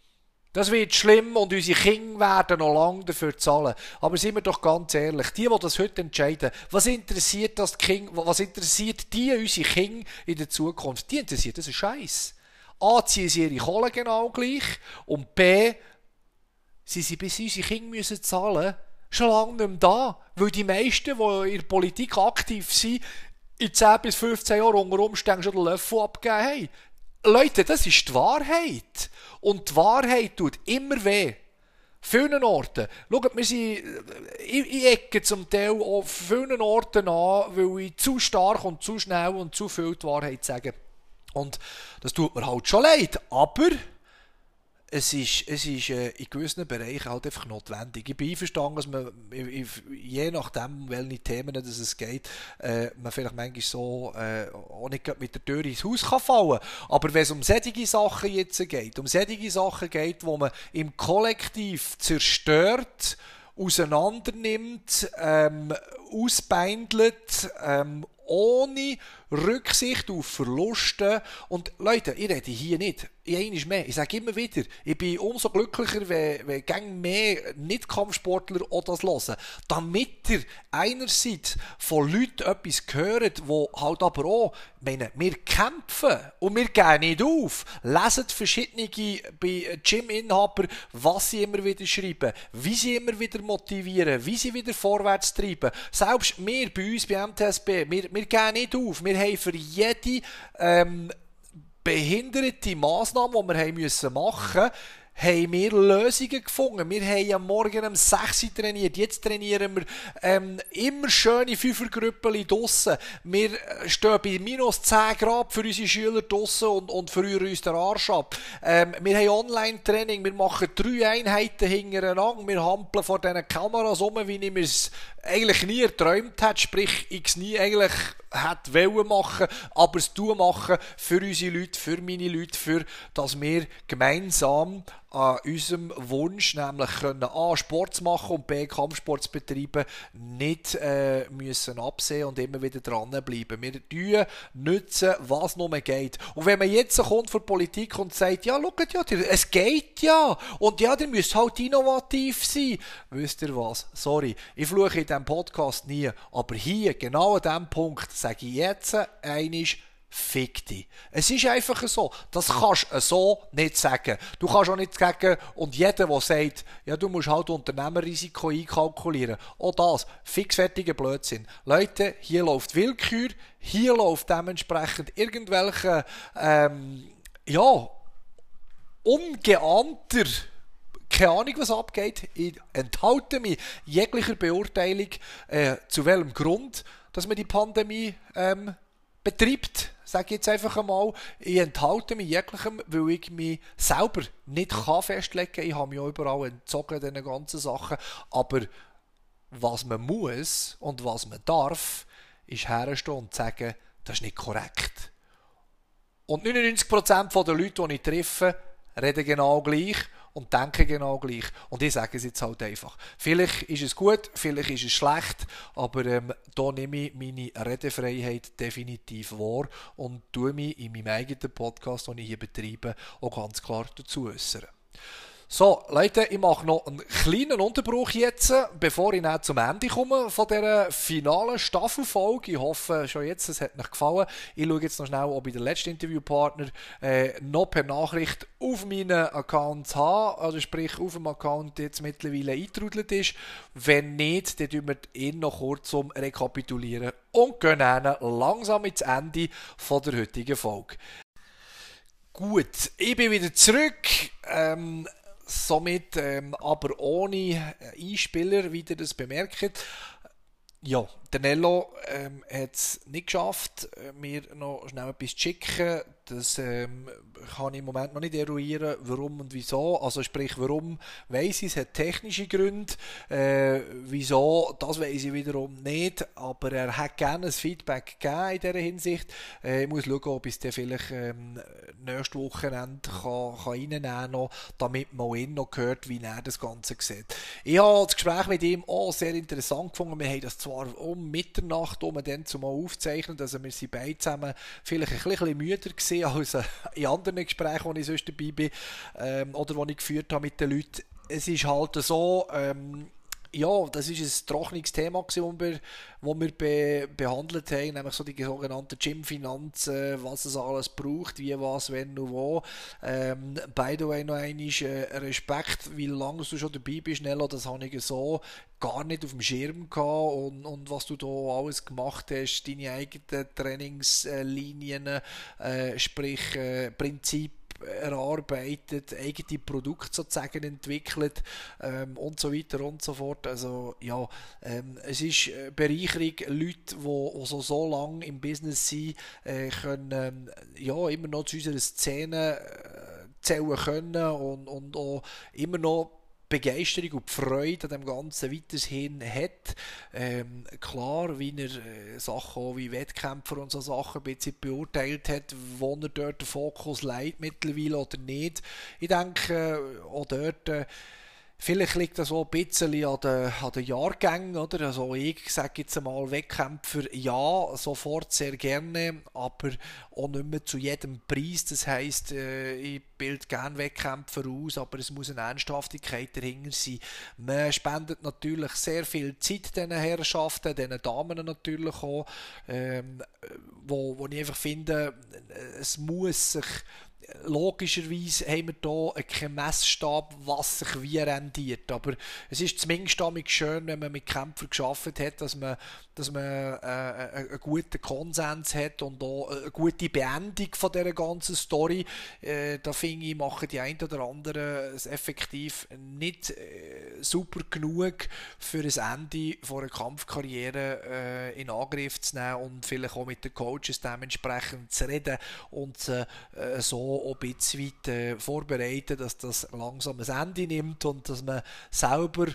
B: Das wird schlimm und unsere Kinder werden noch lange dafür zahlen. Aber sind wir doch ganz ehrlich, die, die das heute entscheiden, was interessiert das Kind, was interessiert die, unsere Kinder in der Zukunft? Die interessiert das ein Scheiß. A, ziehen sie ihre Kohle genau gleich und B, sie sind bis unsere Kinder müssen zahlen, schon lange nicht mehr da. Weil die meisten, die in der Politik aktiv sind, in 10 bis 15 Jahren unter Umständen schon den Löffel abgegeben haben. Leute, das ist die Wahrheit. Und die Wahrheit tut immer weh. Vielen Orten. Schaut, wir sind, ich, ich ecke zum Teil auf vielen Orten an, weil ich zu stark und zu schnell und zu viel die Wahrheit sage. Und das tut mir halt schon leid. Aber es ist, es ist äh, in gewissen Bereichen halt einfach notwendig. Ich bin einverstanden, dass man, je nachdem, welche Themen es geht, äh, man vielleicht manchmal so äh, auch nicht mit der Tür ins Haus kann fallen Aber wenn es um solche Sachen jetzt geht, um solche Sachen geht, wo man im Kollektiv zerstört, auseinandernimmt, ähm, ausbeindelt, ähm, ohne Rücksicht auf Verluste. Und Leute, ich rede hier nicht einmal mehr. Ich sage immer wieder, ich bin umso glücklicher, wenn, wenn gang mehr Nicht-Kampfsportler auch das hören. Damit ihr einerseits von Leuten etwas hört, wo halt aber auch, meine, wir kämpfen und wir gehen nicht auf. Leset verschiedene bei Gym-Inhaber, was sie immer wieder schreiben, wie sie immer wieder motivieren, wie sie wieder vorwärts treiben. Selbst wir bei uns bei MTSB, wir, wir gehen nicht auf. Wir haben für jede ähm, behinderte Massnahme, die wir haben müssen machen mussten, haben wir Lösungen gefunden. Wir haben am Morgen um 6 Uhr trainiert. Jetzt trainieren wir ähm, immer schöne Fünfergrüppel draussen. Wir äh, stehen bei minus 10 Grad für unsere Schüler draussen und, und frieren uns den Arsch ab. Ähm, wir haben Online-Training. Wir machen drei Einheiten hintereinander. Wir hampeln vor diesen Kameras um, wie ich mir eigentlich nie erträumt hätte. Sprich, ich nie eigentlich hätte wollen machen, aber es tun machen für unsere Leute, für meine Leute, für, dass wir gemeinsam an unserem Wunsch, nämlich können A, Sport machen und B, Kampfsport zu betreiben, nicht äh, müssen absehen und immer wieder dranbleiben. Wir tun, nützen, was nur geht. Und wenn man jetzt kommt von Politik und sagt, ja, schaut ja, es geht ja, und ja, ihr müsst halt innovativ sein, wisst ihr was? Sorry, ich fluche in diesem Podcast nie, aber hier, genau an diesem Punkt, sage ich jetzt einisch, Fick dich. Es ist einfach so. Das kannst du so nicht sagen. Du kannst auch nicht sagen, und jeder, der sagt, ja, du musst halt Unternehmerrisiko einkalkulieren. Auch das, fixfertiger Blödsinn. Leute, hier läuft Willkür, hier läuft dementsprechend irgendwelche, ähm, ja, ungeahnter keine Ahnung, was abgeht. Ich enthalte mich jeglicher Beurteilung, äh, zu welchem Grund, dass man die Pandemie ähm, betreibt, sage ich jetzt einfach einmal. Ich enthalte mich jeglichem, weil ich mich selber nicht kann festlegen kann. Ich habe mich auch überall entzogen, diesen ganzen Sachen. Aber was man muss und was man darf, ist herstehen und sagen, das ist nicht korrekt. Und 99% der Leute, die ich treffe, reden genau gleich und denken genau gleich. Und ich sage es jetzt halt einfach. Vielleicht ist es gut, vielleicht ist es schlecht, aber ähm, da nehme ich meine Redefreiheit definitiv wahr und tue mich in meinem eigenen Podcast, den ich hier betreibe, auch ganz klar dazu äußern. So, Leute, ich mache noch einen kleinen Unterbruch jetzt, bevor ich dann zum Ende komme von dieser finalen Staffelfolge. Ich hoffe schon jetzt, es hat euch gefallen. Ich schaue jetzt noch schnell, ob ich den letzten Interviewpartner äh, noch per Nachricht auf meinen Account habe, also sprich auf dem Account jetzt mittlerweile eingetrudelt ist. Wenn nicht, dann tun wir ihn noch kurz zum Rekapitulieren und gehen langsam ins Ende von der heutigen Folge. Gut, ich bin wieder zurück. Ähm, somit ähm, aber ohne Einspieler, wie ihr das bemerkt. Ja, der Nello ähm, hat es nicht geschafft, mir noch schnell etwas zu schicken. Das ähm, kann ich im Moment noch nicht eruieren, warum und wieso. Also sprich, warum weiß ich, es hat technische Gründe. Äh, wieso, das weiß ich wiederum nicht. Aber er hat gerne ein Feedback gegeben in dieser Hinsicht. Äh, ich muss schauen, ob ich es vielleicht ähm, nächstes Wochenende kann, kann reinnehmen kann, damit man ihn noch hört, wie er das Ganze sieht. Ich habe das Gespräch mit ihm auch sehr interessant gefunden. Wir haben das zwar um Mitternacht um dann zumal aufzeichnen, also wir sind beide zusammen vielleicht ein bisschen müder gewesen als äh, in anderen Gesprächen, wo ich sonst dabei bin, ähm, oder wo ich geführt habe mit den Leuten. Es ist halt so, ähm, ja, das ist ein trockenes Thema, das wir, wo wir be behandelt haben, nämlich so die sogenannten Gym-Finanzen, was es alles braucht, wie, was, wenn und wo. Ähm, by the way, noch einmal äh, Respekt, wie lange du schon dabei bist, Nello, das habe ich so gar nicht auf dem Schirm gehabt und, und was du da alles gemacht hast, deine eigenen Trainingslinien, äh, sprich äh, Prinzip erarbeitet, eigene Produkte sozusagen entwickelt ähm, und so weiter und so fort. Also ja, ähm, es ist Bereicherung, Leute, die so, so lange im Business sind, äh, können ähm, ja immer noch zu unserer Szene äh, zählen können und, und auch immer noch Begeisterung und Freude an dem Ganzen weiterhin hat. Ähm, klar, wie er äh, Sachen wie Wettkämpfer und so Sachen ein bisschen beurteilt hat, wo er dort den Fokus leitet mittlerweile oder nicht. Ich denke, äh, auch dort äh, Vielleicht liegt das auch ein bisschen an den, an den Jahrgängen, oder? Also ich sage jetzt einmal Wettkämpfer, ja, sofort sehr gerne, aber auch nicht mehr zu jedem Preis. Das heisst, äh, ich bilde gerne Wettkämpfer aus, aber es muss eine Ernsthaftigkeit dahinter sein. Man spendet natürlich sehr viel Zeit diesen Herrschaften, diesen Damen natürlich auch, ähm, wo, wo ich einfach finde, es muss sich logischerweise haben wir hier keinen Messstab, was sich wie rendiert. Aber es ist zumindest schön, wenn man mit Kämpfern geschafft hat, dass man, dass man äh, einen guten Konsens hat und auch eine gute Beendigung von dieser ganzen Story. Äh, da finde ich, machen die einen oder anderen es effektiv nicht äh, super genug für ein Ende von einer Kampfkarriere äh, in Angriff zu nehmen und vielleicht auch mit den Coaches dementsprechend zu reden und äh, so auch ein bisschen weit äh, vorbereiten, dass das langsam ein Ende nimmt und dass man selber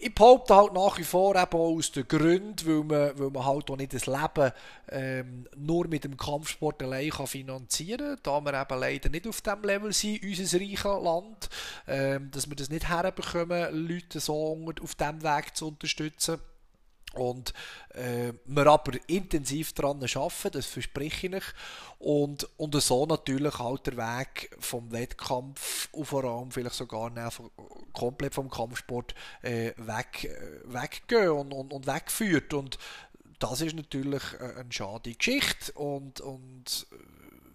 B: ich behaupte halt nach wie vor eben aus den Gründen, weil man, weil man halt auch nicht das Leben ähm, nur mit dem Kampfsport allein kann finanzieren kann, da wir eben leider nicht auf dem Level sind, unser reiches Land, ähm, dass wir das nicht herbekommen, Leute so auf diesem Weg zu unterstützen und äh, wir aber intensiv daran arbeiten, das verspreche ich. Und, und so natürlich halt der Weg vom Wettkampf vor allem vielleicht sogar komplett vom Kampfsport äh, weg, äh, weggehen und, und, und wegführt. Und das ist natürlich äh, eine schade Geschichte und, und äh,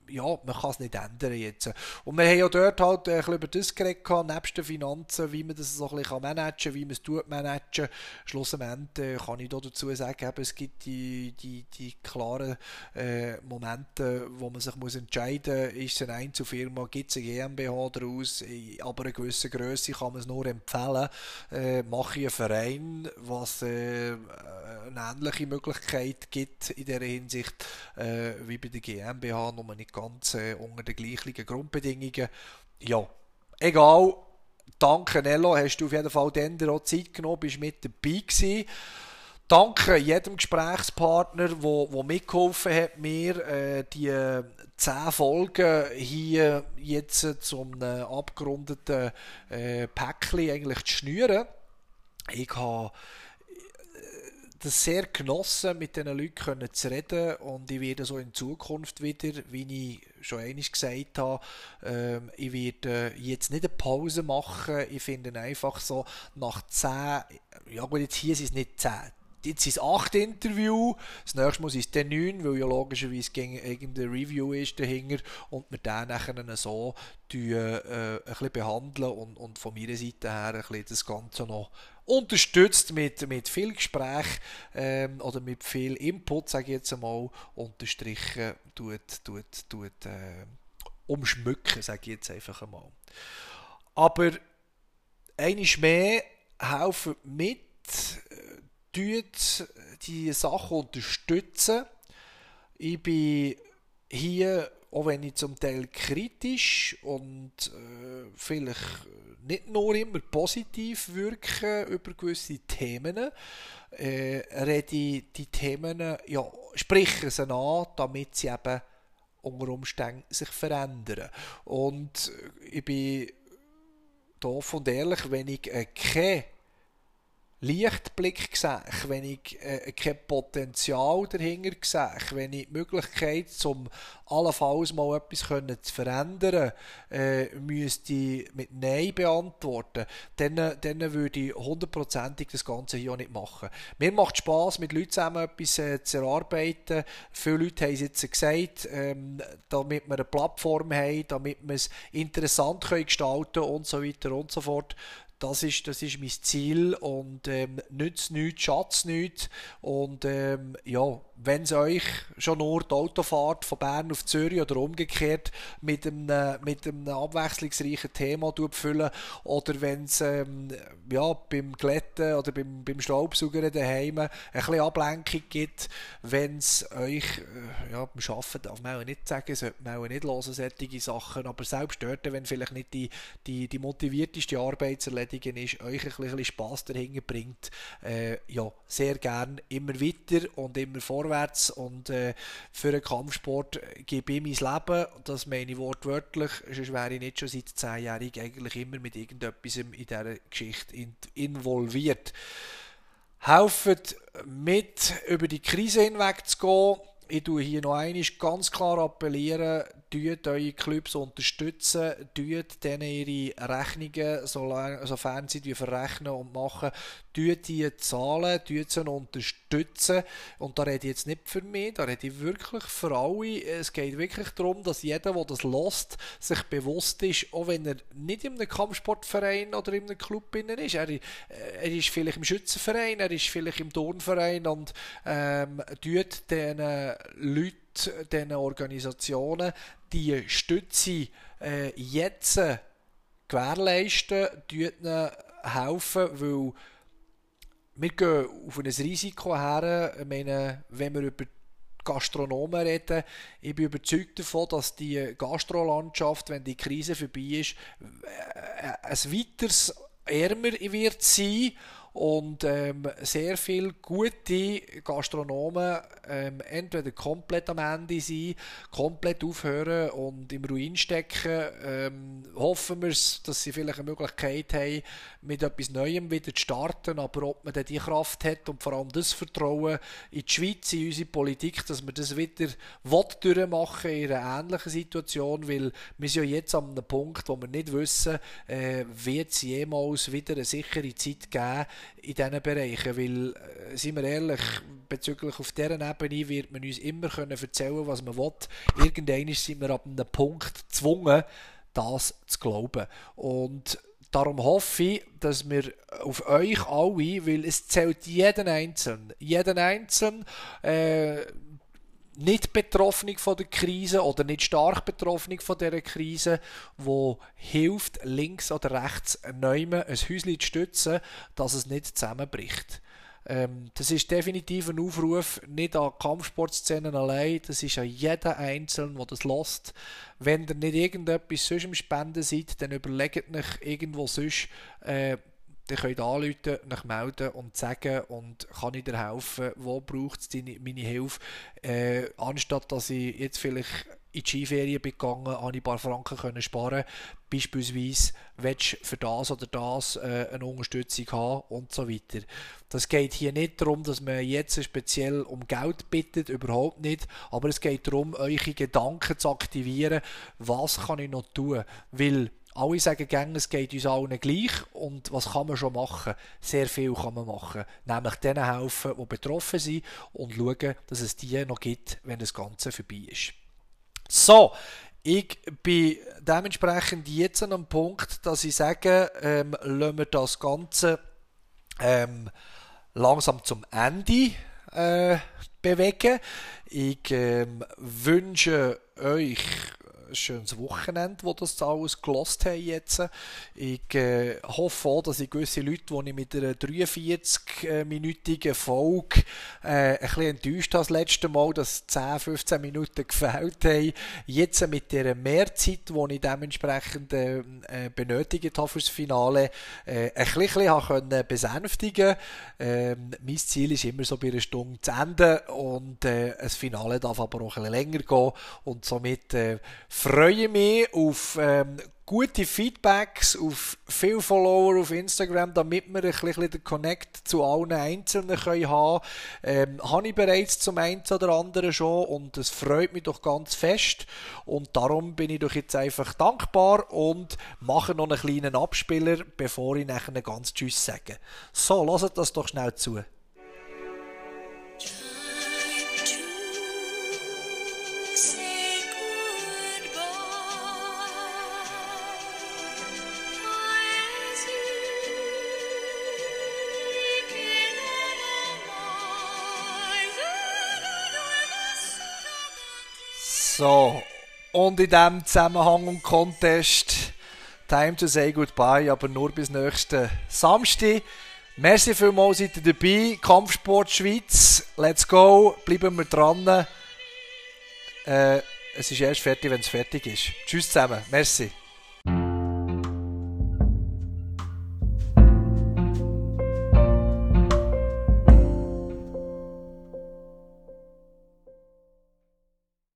B: ja, man kann es nicht ändern jetzt. Und wir haben ja dort halt ein bisschen über das geredet, nebst den Finanzen, wie man das so ein bisschen managen kann, wie man es tut managen. Schlussendlich kann ich dazu sagen, eben, es gibt die, die, die klaren äh, Momente, wo man sich muss entscheiden muss, ist es eine Einzelfirma, gibt es eine GmbH daraus, aber eine gewisse Größe kann man es nur empfehlen. Äh, mache ich einen Verein, was äh, eine ähnliche Möglichkeit gibt in der Hinsicht äh, wie bei der GmbH, nur nicht ganz äh, unter den gleichen Grundbedingungen. Ja, egal. Danke Nello, hast du auf jeden Fall dann auch Zeit genommen, bist mit dabei gewesen. Danke jedem Gesprächspartner, wo, wo mitgeholfen hat, mir äh, die zehn Folgen hier jetzt zum äh, abgerundeten äh, Päckchen eigentlich zu schnüren. Ich habe das sehr genossen, mit diesen Leuten zu reden und ich werde so in Zukunft wieder, wie ich schon einmal gesagt habe, ähm, ich werde jetzt nicht eine Pause machen, ich finde einfach so nach zehn, ja gut, jetzt hier sind es nicht zehn, jetzt es acht Interviews, das nächste Mal sind es dann neun, weil ja logischerweise gegen irgendeine Review ist dahinter und wir dann nachher so die, äh, ein bisschen behandeln und, und von meiner Seite her ein bisschen das Ganze noch unterstützt mit, mit viel Gespräch ähm, oder mit viel Input, sage ich jetzt einmal, unterstrichen, tut, tut, tut äh, umschmücken, sage ich jetzt einfach einmal. Aber eines mehr, helfen mit, tut die Sachen unterstützen. Ich bin hier, auch wenn ich zum Teil kritisch und äh, vielleicht nicht nur immer positiv wirke über gewisse Themen, äh, rede ich die Themen, ja, spreche sie an, damit sie eben unter Umständen sich verändern. Und ich bin da und ehrlich, wenn ich äh, keine Lichtblick sehe, wenn ich äh, kein Potenzial dahinter sehe, wenn ich die Möglichkeit, um allenfalls mal etwas zu verändern, äh, müsste ich mit Nein beantworten, dann, dann würde ich hundertprozentig das Ganze hier auch nicht machen. Mir macht Spass, mit Leuten zusammen etwas äh, zu erarbeiten. Viele Leute haben es jetzt gesagt, ähm, damit wir eine Plattform haben, damit wir es interessant können gestalten und so weiter und so fort das ist, das ist mein Ziel und ähm, nützt nichts, schatz nichts und ähm, ja, wenn es euch schon nur die Autofahrt von Bern auf Zürich oder umgekehrt mit einem, mit einem abwechslungsreichen Thema füllen oder wenn es ähm, ja, beim Glätten oder beim, beim Staubsaugern daheim ein bisschen Ablenkung gibt, wenn es euch äh, ja, beim Arbeiten darf man nicht sagen, sollte man nicht hören, solche Sachen, aber selbst dort, wenn vielleicht nicht die, die, die motivierteste Arbeit zu erledigen ist, euch ein bisschen Spass dahinter bringt, äh, ja, sehr gern immer weiter und immer vorwärts vorwärts und äh, für einen Kampfsport gebe ich mein Leben, das meine ich wortwörtlich, sonst wäre ich nicht schon seit 10 Jahren eigentlich immer mit irgendetwas in dieser Geschichte involviert. Helfet mit, über die Krise hinweg zu gehen. Ich tue hier noch einmal ganz klar appellieren, tut eure Clubs unterstützen, tut denen ihre Rechnungen, sofern sie verrechnen und machen, tut die zahlen, tut sie unterstützen. Und da rede ich jetzt nicht für mich, da rede ich wirklich für alle. Es geht wirklich darum, dass jeder, der das lost, sich bewusst ist, auch wenn er nicht in einem Kampfsportverein oder in einem Club ist. Er, äh, er ist vielleicht im Schützenverein, er ist vielleicht im Turnverein und ähm, tut diesen Leuten diesen Organisationen die Stütze äh, jetzt gewährleisten, ihnen helfen, weil wir gehen auf ein Risiko her. Wenn wir über Gastronomen reden, ich bin überzeugt davon, dass die Gastrolandschaft, wenn die Krise vorbei ist, äh, ein weiteres ärmer wird sein und ähm, sehr viele gute Gastronomen ähm, entweder komplett am Ende sind, komplett aufhören und im Ruin stecken. Ähm, hoffen wir dass sie vielleicht eine Möglichkeit haben, mit etwas Neuem wieder zu starten, aber ob man dann die Kraft hat und vor allem das Vertrauen in die Schweiz, in unsere Politik, dass man das wieder durchmachen in einer ähnlichen Situation, weil wir sind ja jetzt an einem Punkt, wo wir nicht wissen, äh, wird es jemals wieder eine sichere Zeit geben, in diesen Bereichen, weil, äh, sind wir ehrlich, bezüglich auf dieser Ebene wird man uns immer können erzählen was man will. Irgendwann sind wir ab einem Punkt gezwungen, das zu glauben. Und darum hoffe ich, dass wir auf euch alle, weil es zählt jeden Einzelnen, jeden Einzelnen, äh, nicht Betroffene von der Krise oder nicht stark Betroffene von dieser Krise, wo hilft, links oder rechts neumen ein Häuschen zu stützen, dass es nicht zusammenbricht. Ähm, das ist definitiv ein Aufruf, nicht an Kampfsportszenen allein, das ist an jeden Einzelnen, der das lässt. Wenn ihr nicht irgendetwas sonst im Spenden seid, dann überlegt euch irgendwo sonst, äh, dann könnt ihr anrufen, euch melden und sagen, und kann ich dir helfen, wo braucht es meine Hilfe, äh, anstatt dass ich jetzt vielleicht in die Skiferien gegangen, habe ich ein paar Franken können sparen. Beispielsweise, willst du für das oder das äh, eine Unterstützung haben und so weiter. Das geht hier nicht darum, dass man jetzt speziell um Geld bittet, überhaupt nicht, aber es geht darum, eure Gedanken zu aktivieren, was kann ich noch tun, weil alle sagen gerne, es geht uns allen gleich und was kann man schon machen? Sehr viel kann man machen, nämlich denen helfen, die betroffen sind und schauen, dass es die noch gibt, wenn das Ganze vorbei ist. So, ich bin dementsprechend jetzt an einem Punkt, dass ich sage, ähm, lassen wir das Ganze ähm, langsam zum Ende äh, bewegen. Ich ähm, wünsche euch ein schönes Wochenende, wo das alles gelost haben jetzt. Ich äh, hoffe auch, dass ich gewisse Leute, die ich mit einer 43-minütigen Folge äh, ein bisschen enttäuscht habe das letzte Mal, dass 10, 15 Minuten gefällt haben, jetzt mit der Mehrzeit, die ich dementsprechend äh, äh, benötigt habe fürs Finale, äh, ein bisschen habe können besänftigen ähm, Mein Ziel ist immer so bei einer Stunde zu enden und äh, das Finale darf aber auch ein bisschen länger gehen und somit äh, freue mich auf ähm, gute Feedbacks, auf viele Follower auf Instagram, damit wir ein bisschen den Connect zu allen Einzelnen können haben ähm, Habe ich bereits zum einen oder anderen schon und es freut mich doch ganz fest und darum bin ich doch jetzt einfach dankbar und mache noch einen kleinen Abspieler, bevor ich nachher ganz Tschüss sage. So, lasst das doch schnell zu. So, und in diesem Zusammenhang und Contest Time to say goodbye, aber nur bis nächsten Samstag. Merci vielmals, seid ihr dabei. Kampfsport Schweiz, let's go, bleiben wir dran. Äh, es ist erst fertig, wenn es fertig ist. Tschüss zusammen, merci.